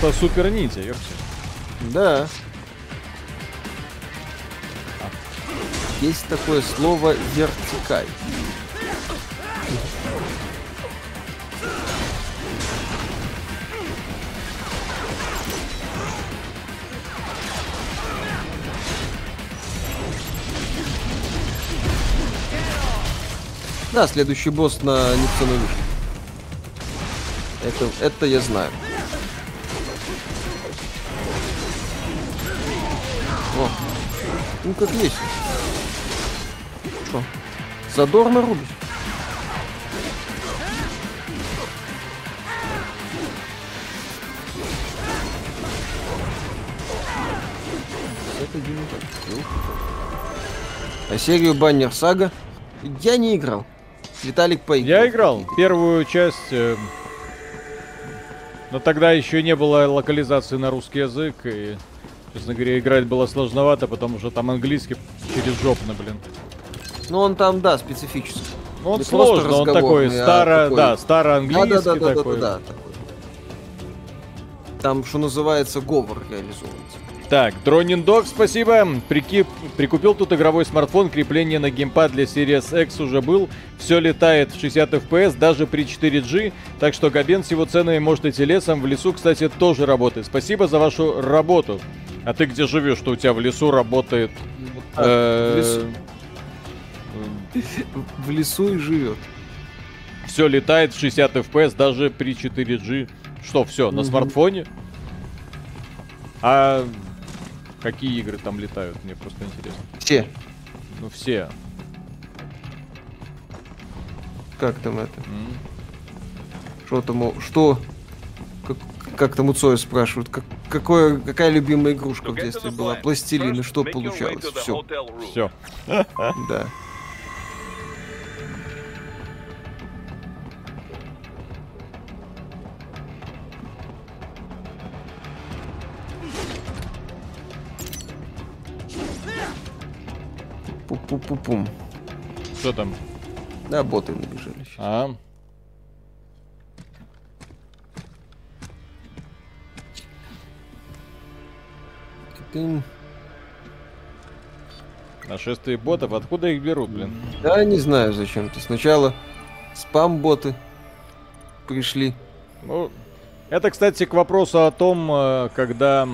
Просто супер ниндзя, ёпте. Да. Есть такое слово вертикаль. Да, следующий босс на вышке. Это, это я знаю. Ну как есть. Что? Задорно рубишь? А серию Баннер Сага я не играл. Виталик поиграл. Я играл первую часть, э, но тогда еще не было локализации на русский язык, и, честно говоря, играть было сложновато, потому что там английский через жопно, блин. Ну он там, да, специфический. Ну, он Не сложно, он такой а старо, такой- да, староанглийский да, да, да, да, такой. да, да, такой. Там, что называется, говор реализовывается. Так, Дронин Дог, спасибо. Прикип, прикупил тут игровой смартфон, крепление на геймпад для Series X уже был. Все летает в 60 FPS, даже при 4G. Так что Габен с его ценами может идти лесом. В лесу, кстати, тоже работает. Спасибо за вашу работу. А ты где живешь, что у тебя в лесу работает? так, Э, в лесу. В лесу и живет. Все летает в 60 FPS, даже при 4G. Что, все, на смартфоне? А какие игры там летают? Мне просто интересно. Все. Ну, все. Как там это? Что там? Что? Как, там у Цоя спрашивают? Как, какое, какая любимая игрушка в детстве была? Пластилин. И что получалось? Все. Все. Да. Пу-пу-пу-пум. Что там? Да, боты набежали. щас. А? Ты- Нашествие ботов, откуда их берут, блин? Да, не знаю зачем-то. Сначала спам-боты пришли. Ну, это, кстати, к вопросу о том, э, когда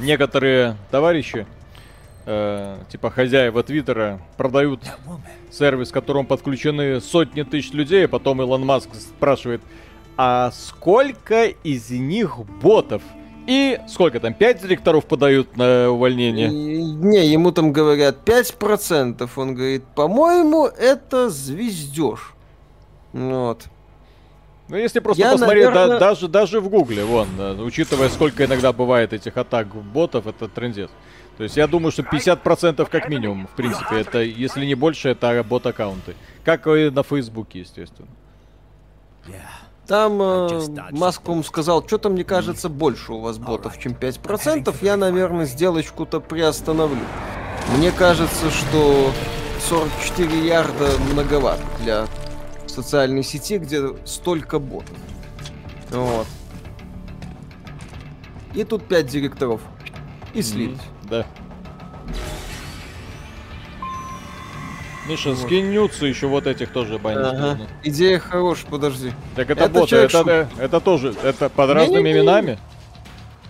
некоторые товарищи, э, типа хозяева Твиттера, продают сервис, к которому подключены сотни тысяч людей, а потом Илон Маск спрашивает, а сколько из них ботов? И сколько там, 5 директоров подают на увольнение? И- не, ему там говорят 5%. Он говорит, по-моему, это звездеж. Вот. Ну, если просто Я, посмотреть, да- наверно- даже, даже в Гугле, вон, э, учитывая, сколько иногда бывает этих атак ботов, это трендец. То есть я думаю, что 50% как минимум, в принципе, это, если не больше, это бот-аккаунты. Как и на Фейсбуке, естественно. Там э, Маск, по-моему, сказал, что-то мне кажется больше у вас ботов, чем 5%. Я, наверное, сделочку-то приостановлю. Мне кажется, что 44 ярда многовато для социальной сети, где столько ботов. Вот. И тут пять директоров. И слились. Да. Миша, скинь нюцы еще вот этих тоже банить Ага. нужно. Идея хорошая, подожди. Так это, Это боты, это, это, это тоже, это под разными Не-не-не. именами?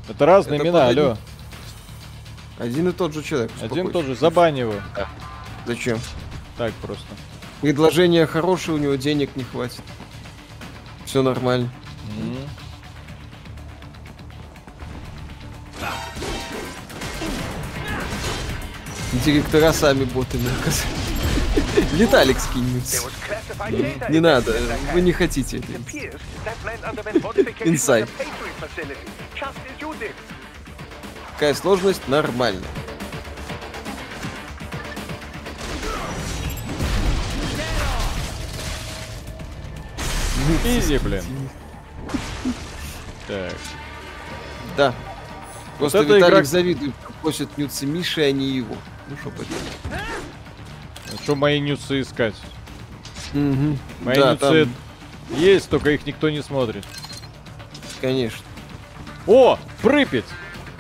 Это разные Это имена, под алло. Один и тот же человек. Один успокойся. тоже, забань его. Зачем? Так просто. Предложение хорошее, у него денег не хватит. Все нормально. М. Директора сами ботами оказались. Виталик скинется. Не надо, вы не хотите. Инсайд. Какая сложность? Нормально. Изи, блин. Так. Да. Просто эта Виталик игра- завидует, как просят нюцы Миши, а не его. Ну что поделать. Что мои нюцы искать? Мгм. Мои Да, нюцы там, есть, только их никто не смотрит. конечно. О, Припять!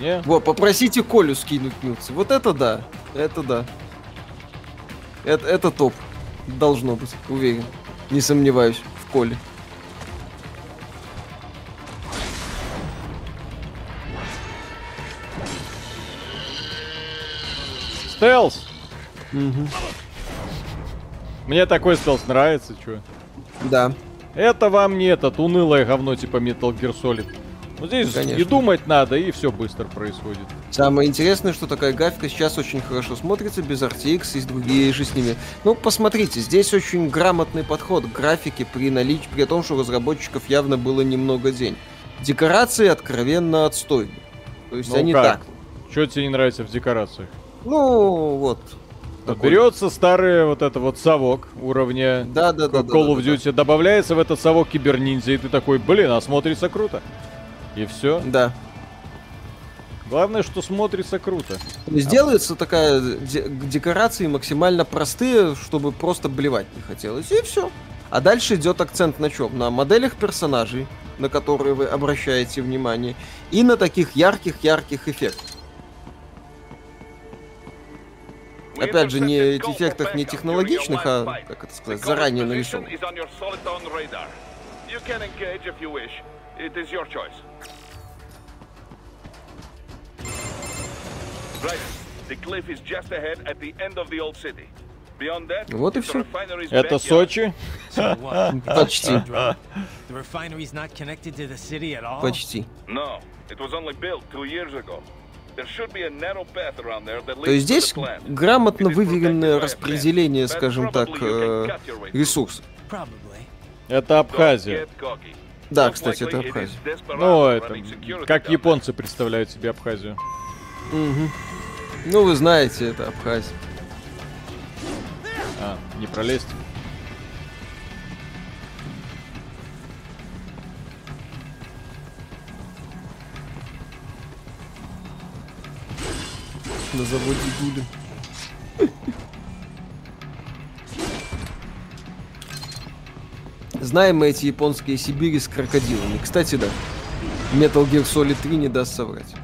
Не? Во, попросите Колю скинуть нюцы. Вот это да. Это да. Это, это топ. Должно быть, уверен. Не сомневаюсь в Коле. Стелс! Мгм. Мне такой стелс нравится, чё. Да. Это вам не этот унылое говно типа Metal Gear Solid. Ну здесь Конечно. и думать надо, и все быстро происходит. Самое интересное, что такая графика сейчас очень хорошо смотрится, без RTX и с другие же с ними. Ну, посмотрите, здесь очень грамотный подход к графике при наличии, при том, что у разработчиков явно было немного день. Декорации откровенно отстойны. То есть Ну они как? так. Что тебе не нравится в декорациях? Ну, вот. Такой. Берется старый вот это вот совок уровня Да, да, да. Call of Duty, добавляется в этот совок киберниндзя, и ты такой, блин, а смотрится круто. И все. Да. Главное, что смотрится круто. То есть делается такая де- декорации максимально простые, чтобы просто блевать не хотелось. И все. А дальше идет акцент на чем? На моделях персонажей, на которые вы обращаете внимание, и на таких ярких-ярких эффектах. Опять же, не эффектах не технологичных, а, как это сказать, заранее нарисованных. Вот и всё. Это Сочи? Почти. Почти. То есть здесь грамотно выверенное распределение, скажем так, э, ресурсов. Это Абхазия. Да, кстати, это Абхазия. Ну, это, как японцы представляют себе Абхазию. Мгм. Ну, вы знаете, это Абхазия. А, не пролезть. На заводе Гулин. Знаем мы эти японские Сибири с крокодилами. Кстати, да. Metal Gear Solid 3 не даст соврать.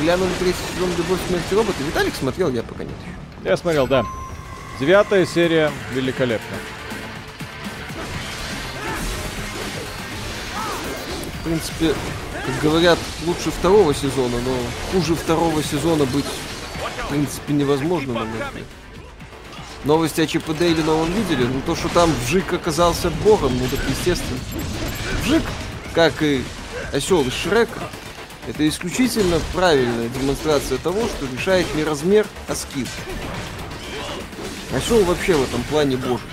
Глянули третий сезон «Любовь, смерть и роботы». Виталик смотрел, я пока нет. Я смотрел, да. Девятая серия великолепна. Принципе, как говорят, лучше второго сезона, но хуже второго сезона быть, в принципе, невозможно, на мой взгляд. Новости о ЧП или новом видели? Ну, то, что там Вжик оказался богом, ну, так естественно. Вжик, как и осел из это исключительно правильная демонстрация того, что решает не размер, а скилл. Осел вообще в этом плане божий.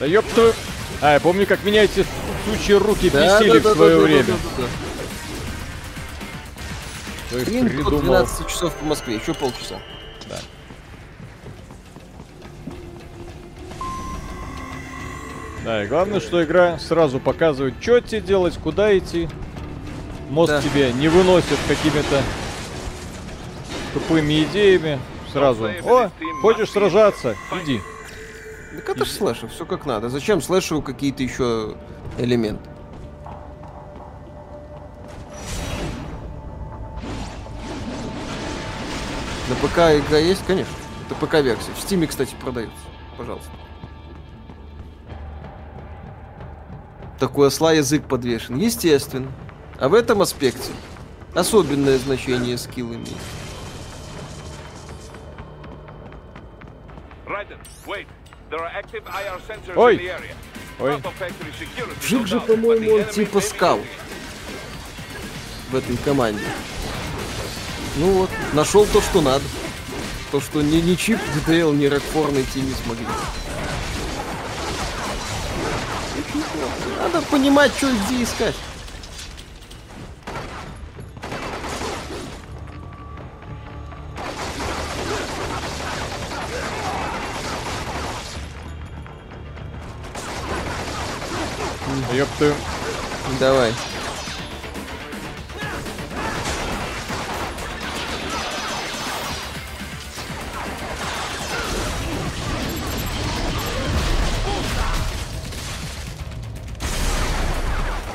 Да ёб твою... А, я помню, как меня эти сучьи руки бесили в свое время. да. Кто их Стрим до придумал? 12 часов по Москве, еще полчаса. Да, и главное, что игра сразу показывает, что тебе делать, куда идти. Мозг Да. тебе не выносит какими-то тупыми идеями. Сразу. О, хочешь сражаться? Иди. Так это ж слэшер, все как надо. Зачем слэшеру какие-то еще элементы? На ПК игра есть, конечно. Это ПК-версия. В Стиме, кстати, продается. Пожалуйста. Такой осла язык подвешен. Естественно. А в этом аспекте особенное значение скилл имеет. Ой. Ой. Part of factory security, Жик no же, по-моему, он типа losing. в этой команде. Ну вот, нашел то, что надо. То, что ни, ни Чип, ДТЛ, ни Рокфор найти не смогли. Надо понимать, что и где искать. Ёпты. Давай.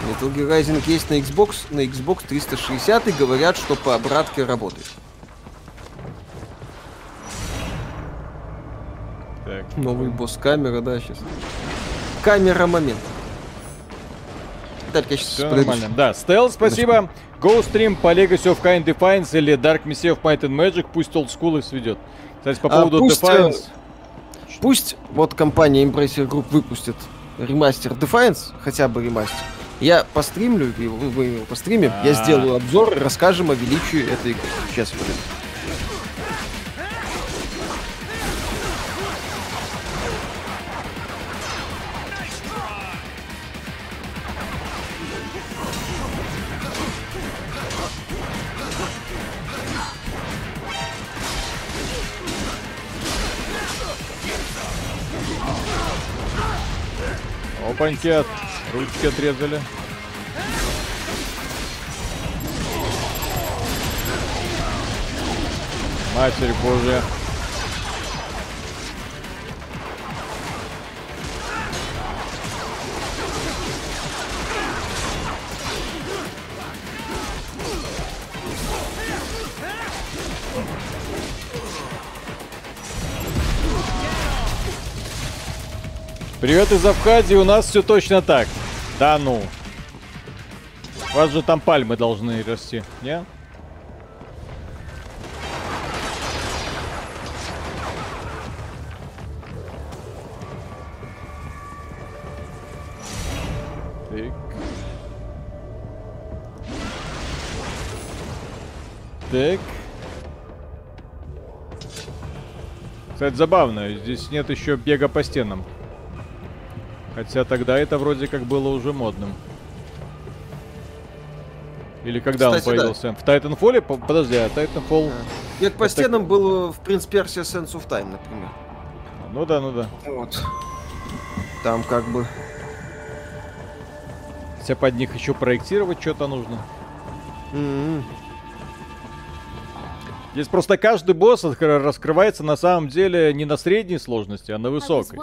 Metal Gear Rising есть на Xbox, на Xbox 360 и говорят, что по обратке работает. Так. Новый босс камера, да, сейчас. Камера момент. Сейчас Все нормально. Да, Стел, спасибо. Go Stream по Legacy of Kind Defiance или Dark Messiah of Might and Magic, пусть Old School и сведет. Кстати, по А поводу пусть, Defiance. Пусть вот компания Embracer Group выпустит ремастер Defiance, хотя бы ремастер. Я постримлю мы его постримим, я А. сделаю обзор, расскажем о величии этой игры. Сейчас, подожди. Опаньки от ручки отрезали. Матерь Божья. Привет из Абхазии, у нас все точно так. Да ну. У вас же там пальмы должны расти, не? Так. Так. Кстати, забавно, здесь нет еще бега по стенам. Хотя тогда это вроде как было уже модным. Или когда Кстати, он да. появился? В Titanfall? По- Подожди, а Titanfall... Как по Это- стенам был в Принц Персия Sense of Time, например. Ну да, ну да. Вот. Там как бы... Хотя под них еще проектировать что-то нужно. м-м. Здесь просто каждый босс раскрывается на самом деле не на средней сложности, а на высокой.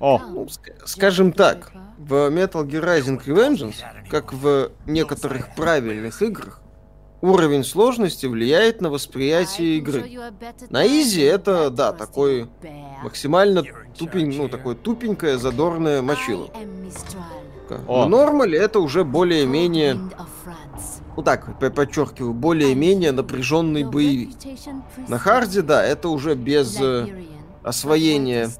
О. Ну, ск- скажем так, в Metal Gear Rising Revengeance, как в некоторых правильных играх, уровень сложности влияет на восприятие игры. На изи это, да, такой максимально тупень, ну, такое тупенькое, задорное мочило. О. На нормале это уже более-менее, ну так, подчеркиваю, более-менее напряженный боевик. На харде, да, это уже без э, освоения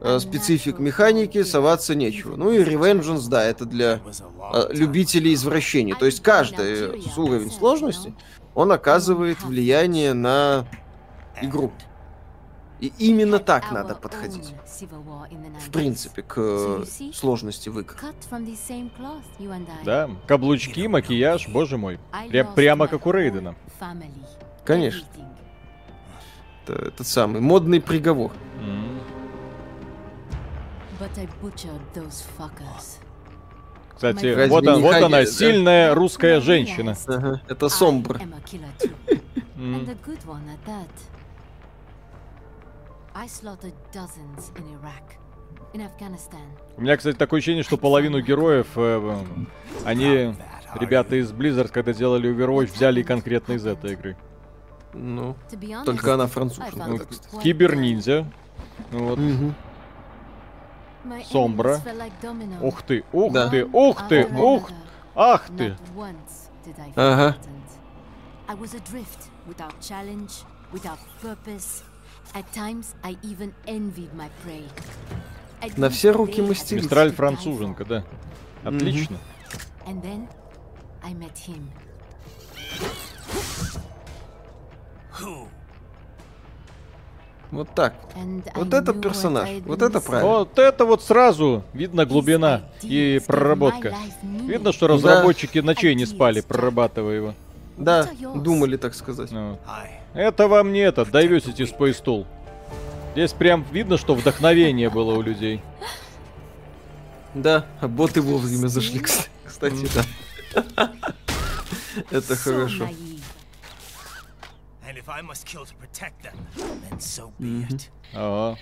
э, специфик механики соваться нечего. Ну и Revengeance, да, это для э, любителей извращений. То есть каждый с уровень сложности, он оказывает влияние на игру. И именно так надо подходить, в принципе, к э, сложности в играх. Да, каблучки, макияж, боже мой. Пря- прямо как у Рейдена. Конечно. Это, этот самый модный приговор. Кстати, Разве вот, он- вот она, да? сильная русская женщина. Ага, это Сомбр. У меня, кстати, такое ощущение, что половину героев, э, они, ребята из Blizzard, когда делали Overwatch, взяли конкретно из этой игры. Ну, только она француженка, quite Кибер-ниндзя. Вот. My Сомбра. Ух ты, ух Да. ты, ух ты, ух, another. ах ты. Ага. threatened. I was adrift, without challenge, without purpose. At times, I even envied my prey. At На все руки they had мастериц. Мистраль француженка, да. Отлично. Him. Who? Вот так. Вот I это knew what персонаж. Вот это правильно. Вот это вот сразу видно глубина и проработка. Видно, что разработчики ночей не спали, прорабатывая его. Да, думали, так сказать. Ну. Это вам не этот, Diversity Space Tool. Здесь прям видно, что вдохновение было у людей. Да, а боты вовремя зашли, кс- кстати, да. Это хорошо. Ага.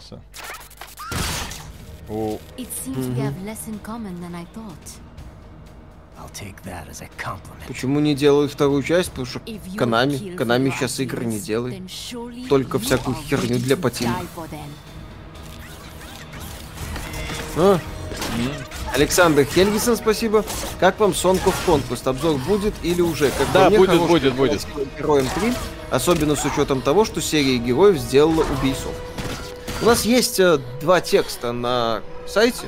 Всё. О, It seems we have less in common than I thought. Почему не делают вторую часть? Потому что If you Канами, kill Канами сейчас игры не делает. then surely Только всякую херню для потин. die for them. А? Александр Хельгисон, спасибо. Как вам Song of Conquest? Обзор будет или уже? Как Да, будет, будет, будет. Героем 3, особенно с учетом того, что серия героев сделала Ubisoft. У нас есть э, два текста на сайте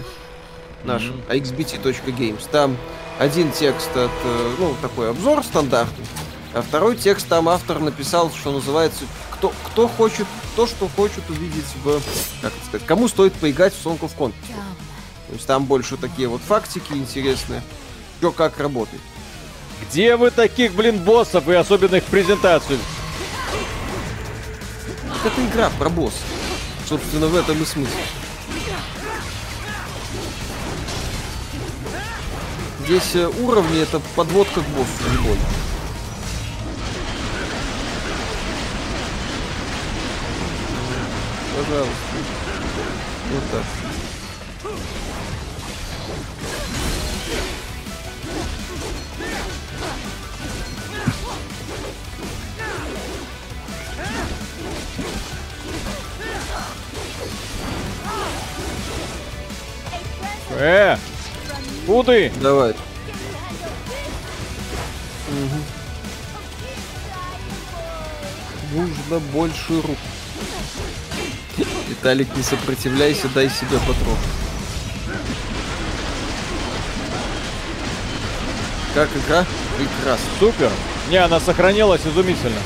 нашем, xbt.games. Там один текст это, ну, такой обзор стандартный, а второй текст там автор написал, что называется, кто, кто хочет, то, что хочет увидеть в, как это сказать, кому стоит поиграть в Song of Conquest. То есть там больше такие вот фактики интересные, что как работает. Где вы таких, блин, боссов и особенно их презентацию? Это игра про босса. Собственно, в этом и смысл. Здесь э, уровни это подводка к боссу, не более. Пожалуйста. Вот так. Э! Куды? Давай. Нужно больше рук. Виталик, не сопротивляйся, дай себе потроху. Как игра? Прекрасно. Супер. Не, она сохранилась изумительно.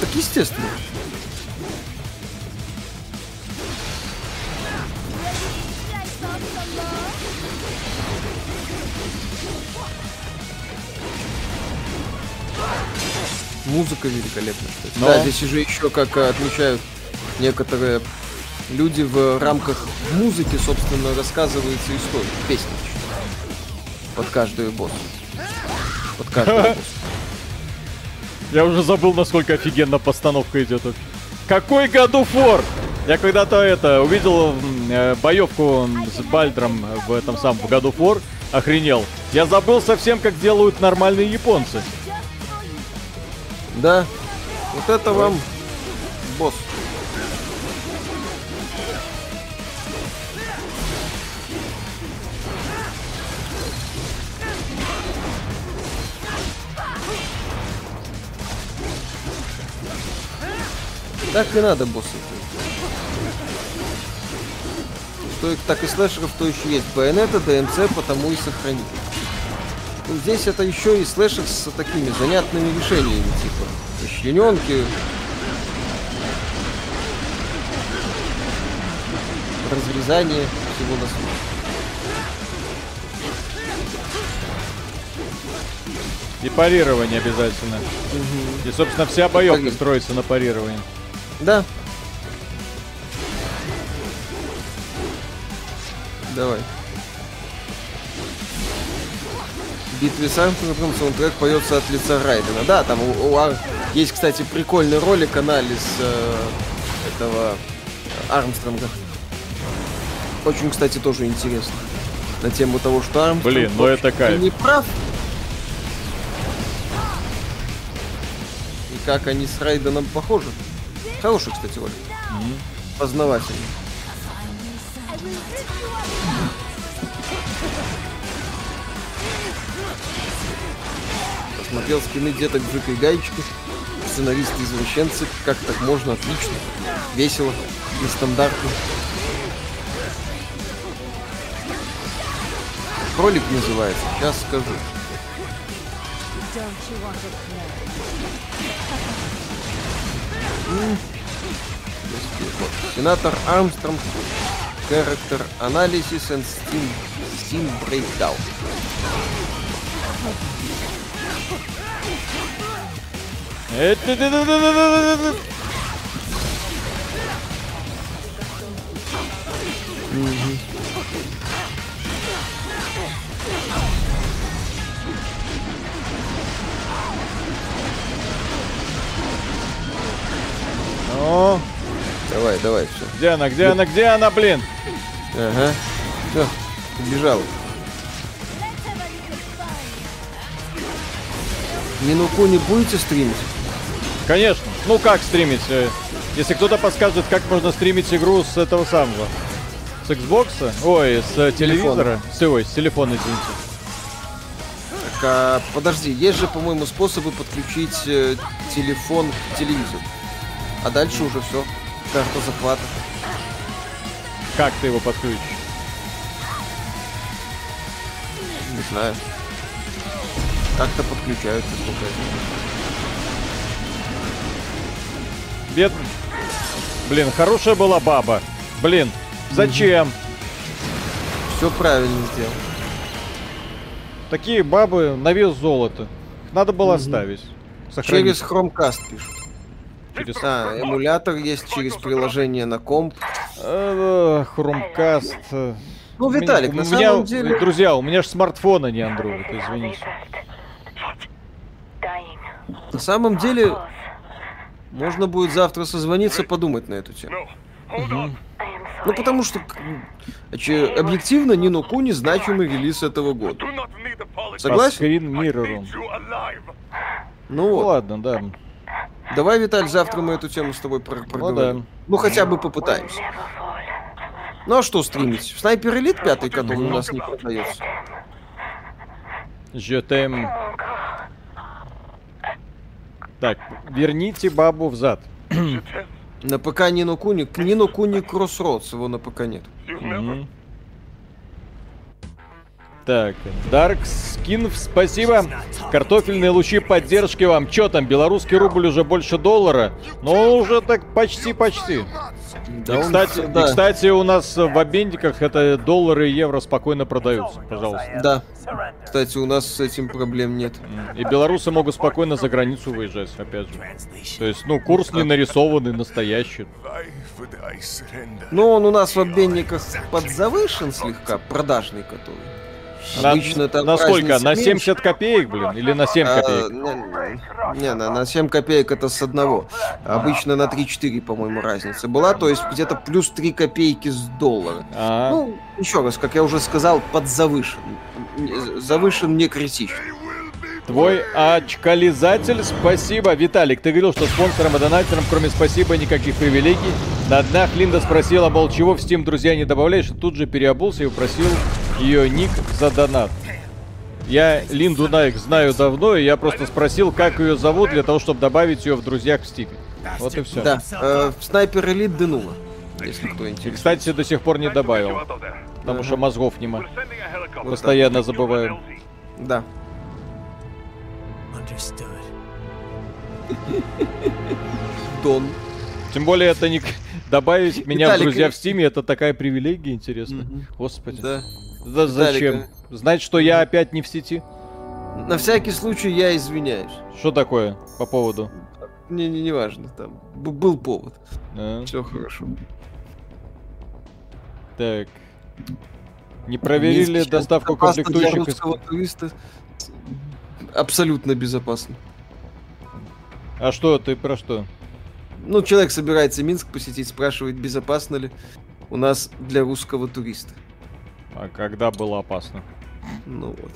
Так естественно. Музыка великолепная. Но- Да, здесь уже еще, как э, отмечают некоторые люди в рамках музыки, собственно, рассказывается история. Песня. Под каждый босс. Под каждый босс. Я уже забыл, насколько офигенно постановка идет. Какой году фор? Я когда-то это увидел э, боевку с Бальдром в этом самом в году фор, охренел. Я забыл совсем, как делают нормальные японцы. Да. Вот это вам босс. Так и надо боссы. Что их так и слэшеров, то еще есть. Байонета, ДМЦ, потому и сохранить. Ну, здесь это еще и слэшер с такими занятными решениями, типа расчлененки, разрезание всего на свете. И парирование обязательно. И, собственно, вся боевка строится на парировании. Да. Давай. Битве с Армстронгом саундтрек поется от лица Райдена. Да, там у, у Ар- есть, кстати, прикольный ролик, анализ э, этого Армстронга. Очень, кстати, тоже интересно. На тему того, что Армстронг... Блин, ну это кайф. не прав. И как они с Райденом похожи. Хороший, кстати, ролик. Познавательный. Посмотрел скины деток Джика и Гаечки. Сценаристы извращенцы. Как так можно? Отлично. Весело. Нестандартно. Кролик называется. Сейчас скажу. Сенатор Армстронг. Character Analysis and Steam, Steam Breakdown. О, Давай, давай, все. где она, где она, где она, блин? Ага. Все, убежал. Минуку не будете стримить? Конечно. Ну как стримить? э, Если кто-то подскажет, как можно стримить игру с этого самого. С Xbox? Ой, с телевизора? С, ой, с телефона, извините. Так, а, подожди, есть же, по-моему, способы подключить э, телефон к телевизору. А дальше уже все. Карта захвата. Как ты его подключишь? Не знаю. Как-то подключают, насколько я знаю. Бед... Блин, хорошая была баба. Блин, зачем? Все правильно сделал. Такие бабы на вес золота. Их Надо было оставить. Сохранить. Через Chromecast пишут. Через- А, эмулятор есть через приложение на комп. Э, Хромкаст. э. Ну, У меня- Виталик, на меня, самом деле... Друзья, у меня же смартфон, а не Android, извините. На самом деле, можно будет завтра созвониться, подумать на эту тему. Ну, потому что, объективно, Нино Куни значимый релиз этого года. Согласен? скрин-миррору. Ну Ну вот. ладно, да. Давай, Виталь, завтра мы эту тему с тобой про- проговорим. да. Ну, хотя бы попытаемся. Ну, а что стримить? Снайпер Элит пятый, который у нас не продается. жетем. Так, верните бабу в зад. На ПК Нино Куни. К Нино Куни Кроссродс, его на ПК нет. Так, Dark Skin, спасибо. Картофельные лучи поддержки вам. Чё там, белорусский рубль уже больше доллара? Ну, уже так почти-почти. Да и, он кстати, и, да. кстати, у нас в обменниках это доллары и евро спокойно продаются, пожалуйста. Да. Кстати, у нас с этим проблем нет. И белорусы могут спокойно за границу выезжать, опять же. То есть, ну, курс не нарисованный, настоящий. Но он у нас в обменниках подзавышен слегка, продажный который. На, Обычно там на сколько? На меньше. 70 копеек, блин? Или на 7 А, копеек? не, не, на, на 7 копеек это с одного. Обычно на 3-4, по-моему, разница была. То есть где-то плюс 3 копейки с доллара. А, Ну, еще раз, как я уже сказал, подзавышен. Завышен не критично. Твой очкализатель, спасибо. Виталик, ты говорил, что спонсорам и донатерам, кроме спасибо, никаких привилегий. На днях Линда спросила, мол, чего в Steam друзья не добавляешь, и тут же переобулся и упросил ее ник за донат. Я Линду Найк знаю давно, и я просто спросил, как ее зовут, для того, чтобы добавить ее в друзьях в Steam. Вот и все. Да, э, снайпер элит Денула, если кто интересен. кстати, до сих пор не добавил, потому что мозгов нема. Постоянно забываю. Да. Understood. Дон. Тем более это не... Добавить меня в Виталик, друзья и- в Стиме, это такая привилегия, интересно. Мгм. Господи. Да. Да зачем? Виталик, Знать, что я опять не в сети? На всякий случай я извиняюсь. Что такое по поводу? Не, не, не важно, там б- был повод. А, Все хорошо. так. Не проверили доставку комплектующих из... туриста абсолютно безопасно. А что, ты про что? Ну, человек собирается Минск посетить, спрашивает, безопасно ли у нас для русского туриста. А когда было опасно? Ну вот.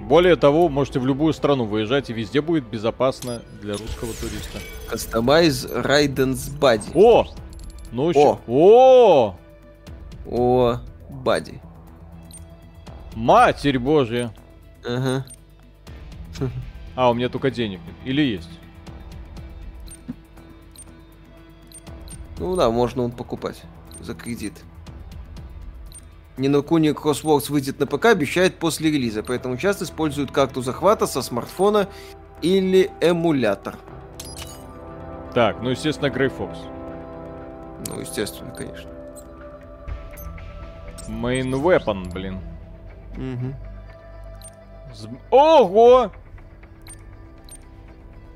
Более того, можете в любую страну выезжать, и везде будет безопасно для русского туриста. Customize Raiden's Body. О! Ну еще. О! О! О, Бади. Матерь божья! Ага. А, у меня только денег нет. Или есть? Ну да, можно он покупать за кредит. Нинокуни Crosswords выйдет на ПК, обещает после релиза, поэтому часто используют карту захвата со смартфона или эмулятор. Так, ну естественно, Грей Фокс. Ну, естественно, конечно. Main Weapon, блин. З- Ого!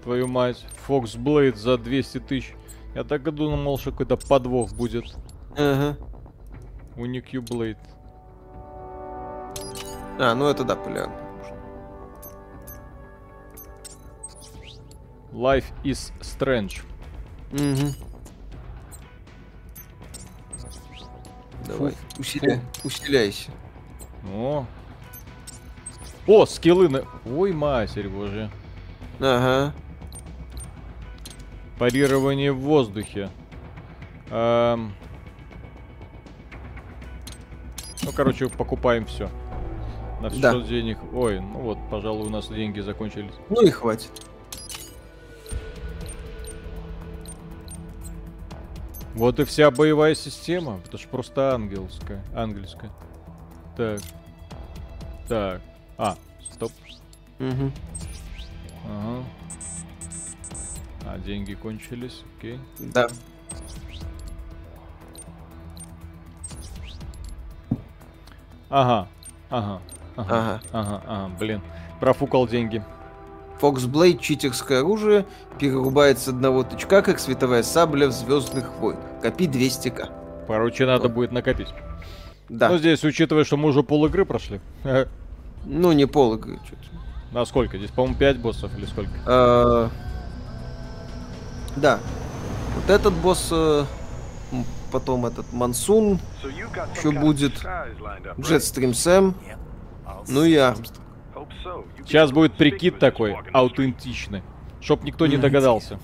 Твою мать, Фокс Блейд за 200 тысяч. Я так и думал, что какой-то подвох будет. Ага. У Никью Блейд. А, ну это да, популярно. Life is Strange. Угу. Давай, Фу, усиля- усиляйся. О. О, скиллы на... Ой, матерь божья. Ага. Парирование в воздухе. Эм. Ну, короче, покупаем все. На все Да. денег. Ой, ну вот, пожалуй, у нас деньги закончились. Ну и хватит. Вот и вся боевая система. Это ж просто ангельская. Ангельская. Так. Так. А, стоп. Угу. Ага. А, деньги кончились. Окей. Да. Ага. Ага. Ага. Ага. Ага. Ага. Блин. Профукал деньги. Фоксблейд, читерское оружие, перерубает с одного тычка, как световая сабля в Звездных войнах. Копи 200к. Короче, надо будет накопить. Да. Ну, здесь, учитывая, что мы уже пол игры прошли. Ну, не пол игры, что-то. А сколько? Здесь, по-моему, 5 боссов или сколько? А, Да. Вот этот босс, э, потом этот Мансун, еще будет Джетстрим Сэм, ну и Армстронг. Сейчас будет прикид такой, аутентичный. Чтоб никто не догадался.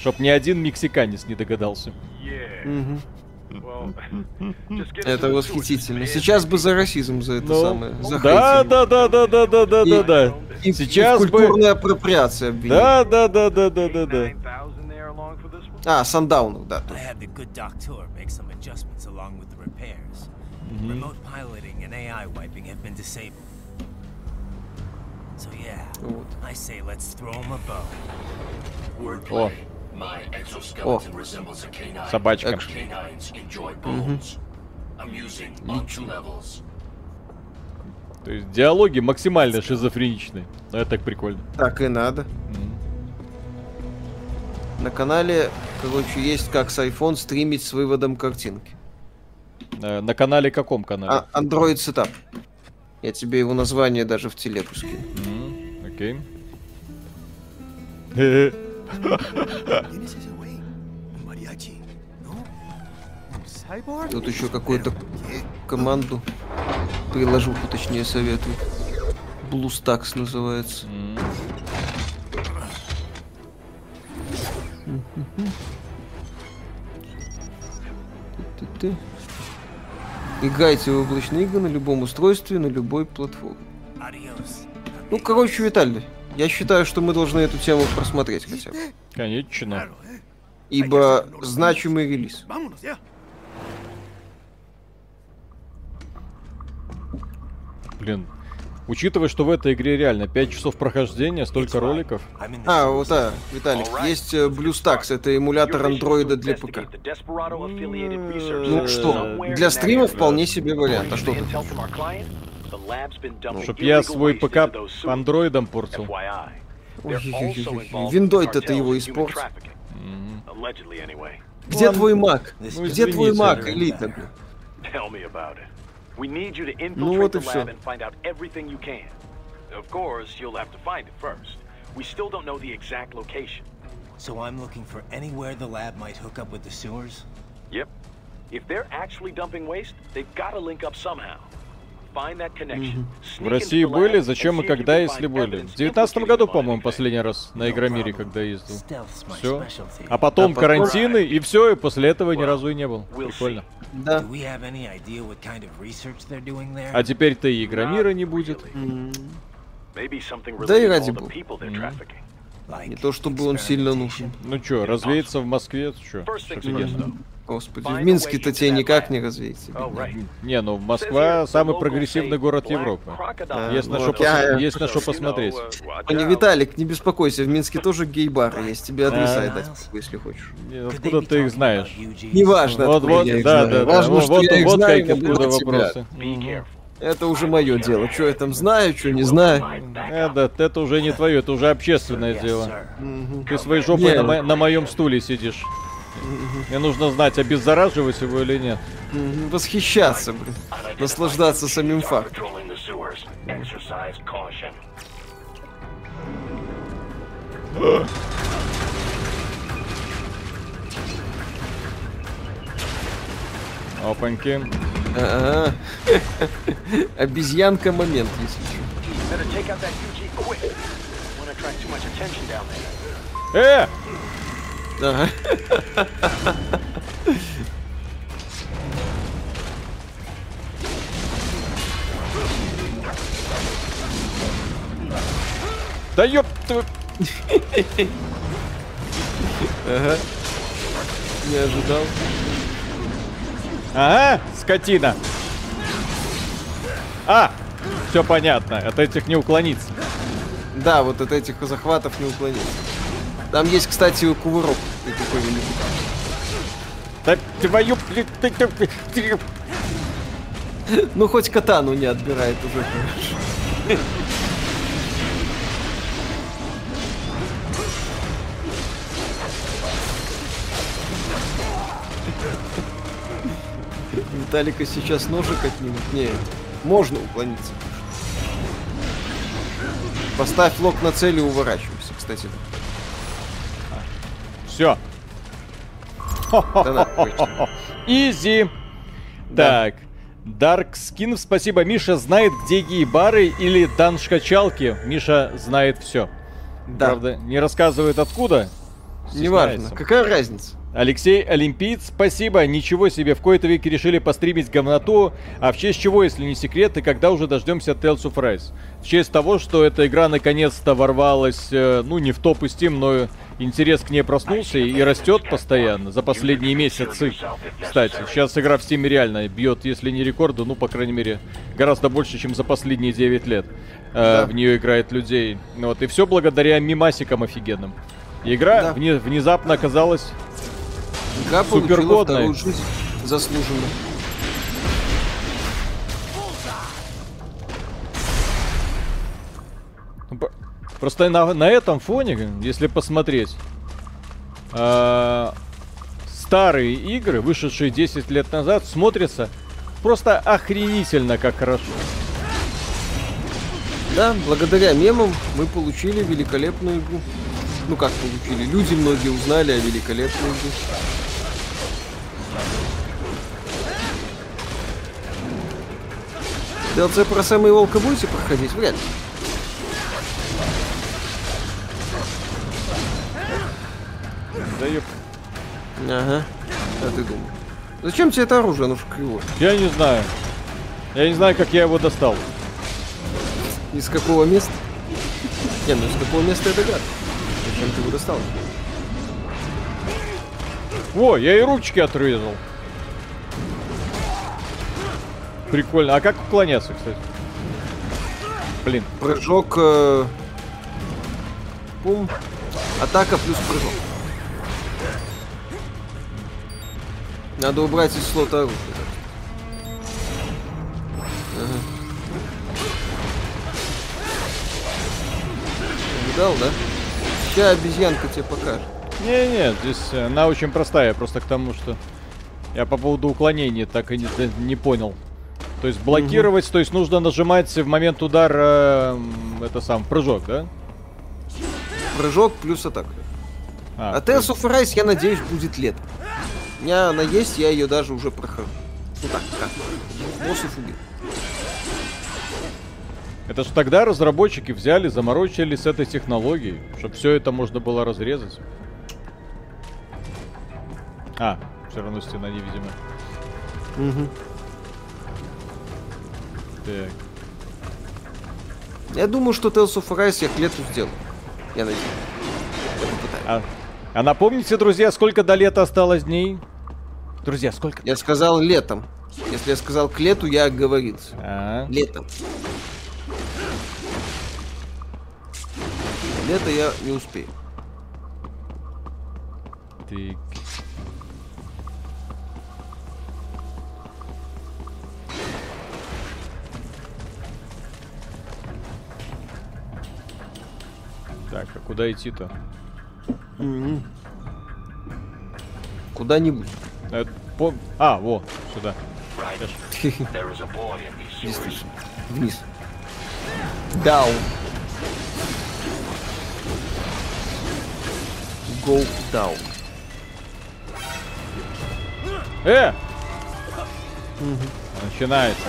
Чтоб ни один мексиканец не догадался. Мгм. Это восхитительно. Сейчас бы за расизм за это Ну, самое. За да, да, да, да, да, да, да, И- да, да. И, Сейчас и бы- культурной апроприации обвинить. Да, да, да, да, да, да, да. А, Сандаунов, да. Вот. О, О. exoskeleton resembles a canine. собачка. Levels. То есть диалоги максимально шизофреничные. Ну, это так прикольно. Так и надо. На канале, короче, есть как с iPhone стримить с выводом картинки. Э, На канале каком канале? А, Android Setup. Я тебе его название даже в телегу скину. Окей. Тут еще какую-то команду приложуху, точнее, советую. BlueStacks называется. Ты-ты. Играйте в облачные игры на любом устройстве, на любой платформе. Ну, короче, Виталий, я считаю, что мы должны эту тему просмотреть хотя бы. Конечно. Ибо значимый релиз. Блин. Учитывая, что в этой игре реально 5 часов прохождения, столько роликов. А, вот, а, Виталик, есть э, BlueStacks, это эмулятор андроида для ПК. Ну что, для стрима вполне себе вариант. А что тут? Чтоб я свой ПК андроидом портил. Ой-ой-ой-ой. Виндой-то ты его испортил. Мгм. Где твой Mac? Ну, Где твой извините. Mac, элита, блин? We need you to Ну infiltrate вот и the всё. lab and find out everything you can. Of course, you'll have to find it first. We still don't know the exact location. So I'm looking for anywhere the lab might hook up with the sewers? Yep. If they're actually dumping waste, they've got to link up somehow. В России были, зачем и когда, если были. В девятнадцатом году, по-моему, последний раз на Игромире, когда ездил. Все. А потом карантины, и все, и после этого ни разу и не был. Прикольно. Да. А теперь-то и Игромира не будет. Да и ради бога. Не то чтобы он сильно нужен. Ну чё, развеется в Москве, чё? Офигенно. Господи, в Минске-то тебе никак не развеется. Не, ну Москва самый прогрессивный город Европы. Да, Есть на ну, что вот я- пос- есть на что посмотреть. А не, Виталик, не беспокойся, в Минске тоже гей-бар есть. Тебе адреса А. дать если хочешь. Не, Откуда ты их знаешь? Неважно, Вот, откуда вот, я их да, знаю. да, да. Важно, что вот, я их вот знаю, как и откуда тебя. вопросы. Это уже мое дело. Что я там знаю, что не знаю. Э, да, это уже не твое, это уже общественное дело. Ты своей жопой на, ну- мо- на моем стуле сидишь. Мне нужно знать, обеззараживать его или нет. Восхищаться, блин. Наслаждаться самим фактом. Опаньки. Ага. Обезьянка момент, если что. Э! Ага. Да ёп твою- Ага. Не ожидал. Ага, скотина. А, все понятно, от этих не уклониться. Да, вот от этих захватов не уклониться. Там есть, кстати, кувырок. Такой великий. Да твою... ты- ты- ты- ты- Ну, хоть катану не отбирает уже. хорошо. Виталика сейчас ножик отнимут. Нет, можно уклониться. Поставь лок на цель и уворачивайся, кстати. Все. Изи. Так. Дарк Скин, спасибо. Миша знает, где гей-бары или дан-шкачалки. Миша знает все. Да. Правда, не рассказывает откуда. Неважно. Какая разница? Алексей Олимпиец, спасибо. Ничего себе, в кои-то веке решили постримить говноту. А в честь чего, если не секрет, и когда уже дождемся Tales of Rise? В честь того, что эта игра наконец-то ворвалась, э, ну, не в топ и Steam, но интерес к ней проснулся и растет постоянно за последние месяцы. Кстати, сейчас игра в Steam реально бьет, если не рекорды, ну, по крайней мере, гораздо больше, чем за последние 9 лет. Э, Да. В нее играет людей. Вот, и все благодаря мимасикам офигенным. Игра Да. вне- внезапно оказалась Игра получила вторую жизнь заслуженно. Ну, Просто на, на этом фоне, если посмотреть, а, старые игры, вышедшие 10 лет назад, смотрятся просто охренительно как хорошо. Да, благодаря мемам мы получили великолепную игру. Ну как получили? Люди многие узнали о великолепной игре. DLC про самый волка будете проходить? Вряд ли. Да ёп. Ага. А ты думал? Зачем тебе это оружие? Оно же кривое. Я не знаю. Я не знаю, как я его достал. Из какого места? Не, ну из какого места это гад? Зачем ты его достал? О, я и ручки отрезал. Прикольно. А как уклоняться, кстати? Блин. Прыжок. э, Пум. Атака плюс прыжок. Надо убрать из слота оружие. Ага. Видал, да? Сейчас обезьянка тебе покажет. Не-не, здесь э, она очень простая, просто к тому, что я по поводу уклонения так и не, не понял. То есть блокировать, то есть нужно нажимать в момент удара это сам прыжок, да? Прыжок плюс атака. А, А Tales of Arise, я надеюсь, будет летом. У меня она есть, я ее даже уже прохожу. Ну так, как? Боссов убил. Это ж тогда разработчики взяли, заморочили с этой технологией, чтобы все это можно было разрезать. А, все равно стена невидимая. Мгм. Так. Я думаю, что Tales of Arise я к лету сделаю. Я надеюсь. Я. А, а напомните, друзья, сколько до лета осталось дней? Друзья, сколько? Я сказал летом. Если я сказал к лету, я оговорился. А, Летом. Лето я не успею. так. Так, а куда идти-то? Мгм. Куда-нибудь. Э, по- А, во, сюда. Действительно. Вниз. Down. Go down. Э! Начинается.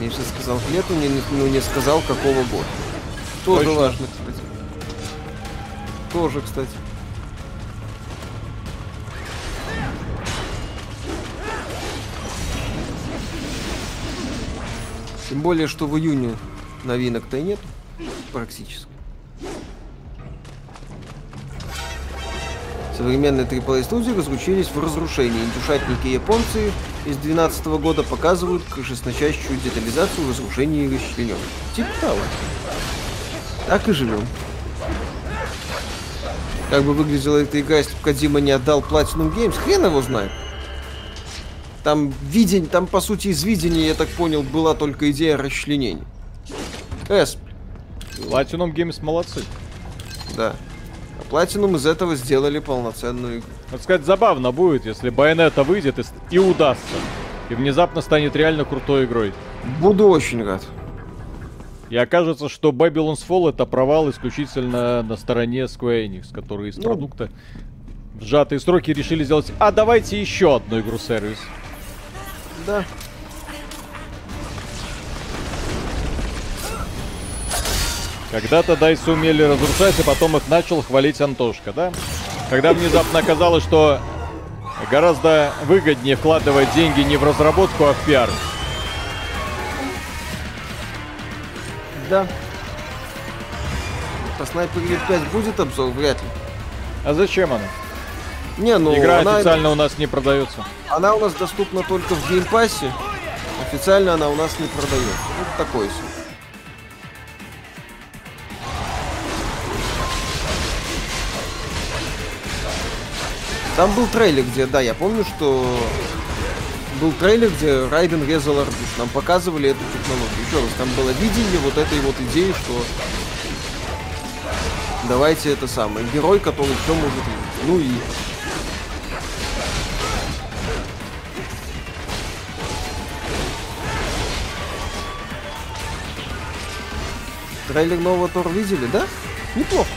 Я сейчас сказал к лету, не, не- ну, не сказал какого года. Тоже Точно. важно, кстати. Тоже, кстати. Тем более, что в июне новинок-то и нет. Практически. Современные AAA студии разручились в разрушении. Индюшатники японцы из 2012 года показывают крышесносящую детализацию разрушения и расчленен. Типа того. Так и живем. Как бы выглядела эта игра, если бы Кадима не отдал Platinum Games, хрен его знает. Там видень, там по сути из видения, я так понял, была только идея расчленения. Эс, Platinum Games молодцы. да. Platinum из этого сделали полноценную игру. Надо сказать, забавно будет, если Байонета выйдет и, и удастся. И внезапно станет реально крутой игрой. Буду очень рад. И окажется, что Babylon's Fall это провал исключительно на стороне Square Enix, которые из Ну. продукта в сжатые сроки решили сделать, а давайте еще одну игру-сервис. Да. Когда-то Дайсы умели разрушать, и потом их начал хвалить Антошка, да? Когда внезапно оказалось, что гораздо выгоднее вкладывать деньги не в разработку, а в пиар. Да. По Sniper Elite 5 будет обзор? Вряд ли. А зачем она? Не, ну Игра она, официально у нас не продается. она у нас доступна только в геймпассе. Официально она у нас не продается. Вот такой себе. Там был трейлер, где, да, я помню, что был трейлер, где Райден резал арбуз. Нам показывали эту технологию. Еще раз, там было видение вот этой вот идеи, что давайте это самое. Герой, который все может видеть. Ну и Трейлер нового Тор видели, да? Неплохо.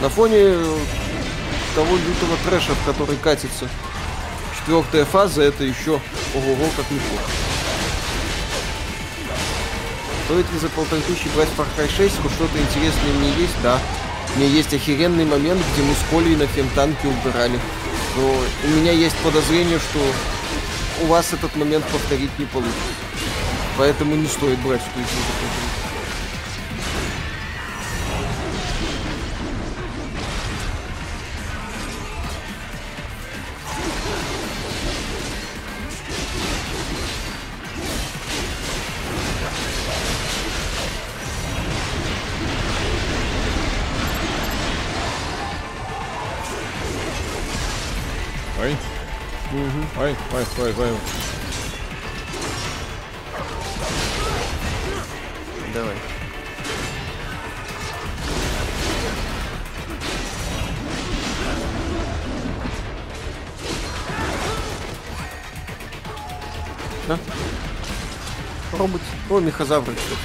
На фоне того лютого трэша, в который катится четвертая фаза, это еще ого-го как неплохо. Стоит ли за полторы тысячи брать Far Cry 6? Хоть что-то интересное мне есть? Да. У меня есть охеренный момент, где мы с Колей на фемтанке убирали. Но у меня есть подозрение, что у вас этот момент повторить не получится. Поэтому не стоит брать что еще за полторы Ой, ой, ой, ой. Давай. А? Пробуйте. О, мехозавры, кстати.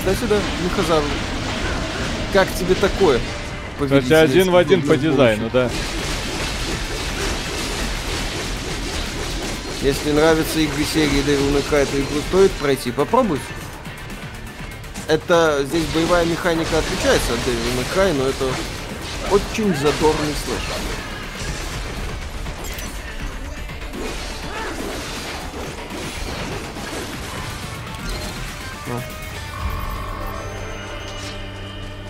Кстати, да, мехозавры. Как тебе такое? Повелитель один в один по дизайну, да. Если нравятся игры серии Devil May Cry, то игру стоит пройти. Попробуйте. Это здесь боевая механика отличается от Devil May Cry, но это очень задорный слэш.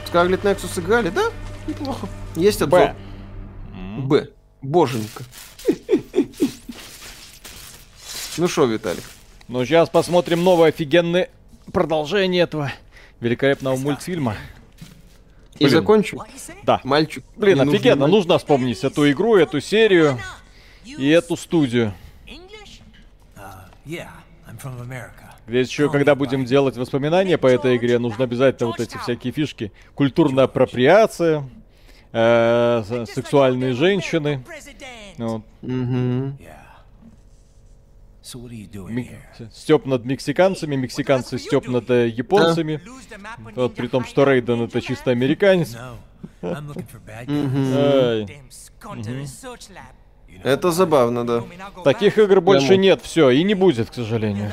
Скарлет Nexus играли, да? Неплохо. Есть обзор. Б. Боженька. Ну что, Виталик? Ну, сейчас посмотрим новое офигенное продолжение этого великолепного мультфильма. И Блин. закончим? Да. Мальчик. Блин, офигенно, мальчик. нужно вспомнить эту игру, эту серию и эту студию. Yeah, I'm from America. Ведь еще когда будем делать воспоминания по этой игре, нужно обязательно вот эти всякие фишки. Культурная апроприация, э, сексуальные женщины. Вот. Степ над мексиканцами, мексиканцы степ над э, японцами. Вот при том, что Рейден это чисто американец. Это забавно, да. Таких игр больше Прямо. нет, все, и не будет, к сожалению.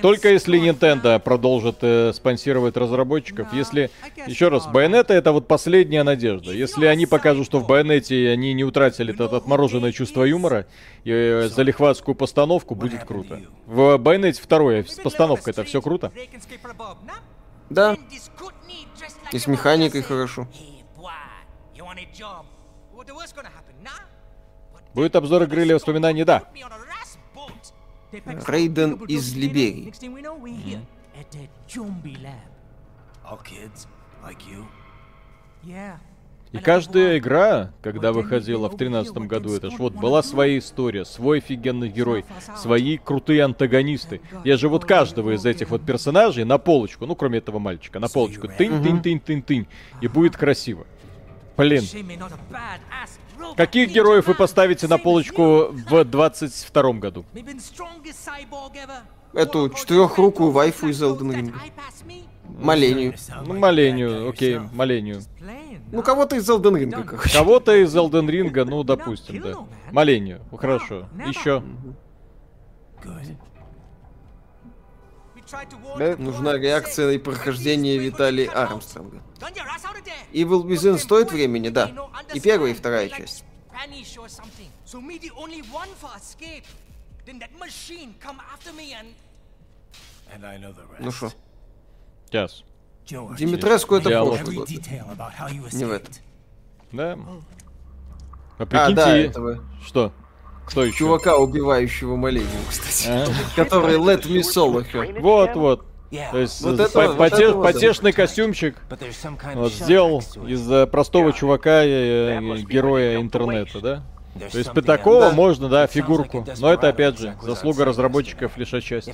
Только если Nintendo продолжит э, спонсировать разработчиков. Если, еще раз, Байонета это вот последняя надежда. Если они покажут, что в Байонете они не утратили это отмороженное чувство юмора и э, залихватскую постановку, будет круто. В Байонете второе, с постановкой это все круто. Да. И с механикой хорошо. Будет обзор игры или воспоминаний, да. Рейден из Либерии. И каждая игра, когда выходила в тринадцатом году, это ж вот была своя история, свой офигенный герой, свои крутые антагонисты. Я же вот каждого из этих вот персонажей на полочку, ну кроме этого мальчика, на полочку, тынь-тынь-тынь-тынь-тынь, и будет красиво. Блин, каких героев вы поставите на полочку в 22 году? Эту четырехрукую вайфу из Elden Ring. Малению. Ну, Малению, окей, Малению. Ну, кого-то из Elden Ring, короче. Кого-то из Elden Ring, ну, допустим, да. Малению, хорошо. Еще. Нужна реакция и прохождение Виталия Армстронга. Evil Within стоит времени, да. И первая, и вторая часть. Ну что? Сейчас. Димитреску это Диалог. прошлый год. Не в этом. Да. А А, прикиньте... да, этого Что? Кто еще? чувака, убивающего Малению, кстати. А? Который Let Me Solo Her. Вот, вот. То есть Вот это- по- вот поте- это вот, да. потешный костюмчик вот, сделал из простого чувака э, героя интернета, да? То есть такого else. можно, да, фигурку. Но это опять же заслуга разработчиков лишь отчасти.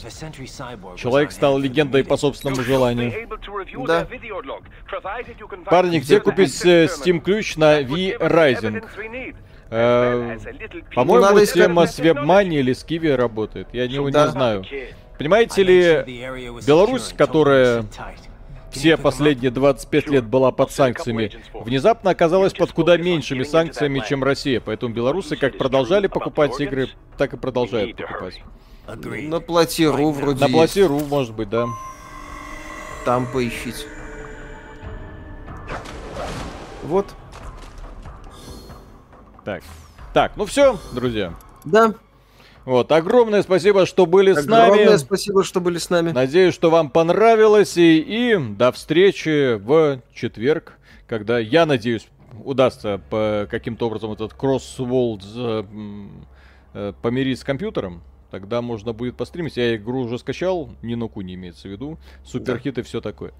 Человек стал легендой по собственному желанию. Да. Парни, где купить э, Steam ключ на V-Rising? Э, По-моему, на- с WebMoney или с Kiwi работает. Я не, не знаю. Понимаете ли, Беларусь, которая все последние 25 лет была под санкциями, внезапно оказалась под куда меньшими санкциями, чем Россия. Поэтому белорусы как продолжали покупать игры, так и продолжают покупать. На платиру вроде На платиру, может быть, да. Там поищите. Вот. Так. Так, ну все, друзья. Да. Вот, огромное спасибо, что были с Огромное нами. спасибо, что были с нами. Надеюсь, что вам понравилось. И, и до встречи в четверг, когда, я надеюсь, удастся по каким-то образом этот кроссволд помирить с компьютером. Тогда можно будет постримить. Я игру уже скачал, ни на не имеется в виду. Суперхит и все такое.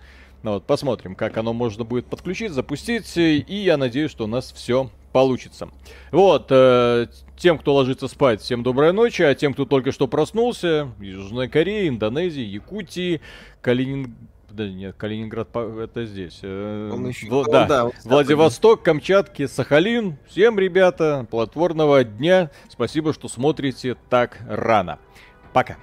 Ну вот, посмотрим, как оно можно будет подключить, запустить. И я надеюсь, что у нас все получится. Вот, э, тем, кто ложится спать, всем доброй ночи. А тем, кто только что проснулся, Южной Кореи, Индонезии, Якутии, Калинин... Да нет, Калининград это здесь. Э, Он еще- Вла- он, да, да, он Владивосток, Камчатки, Сахалин. Всем, ребята, плодотворного дня. Спасибо, что смотрите так рано. Пока.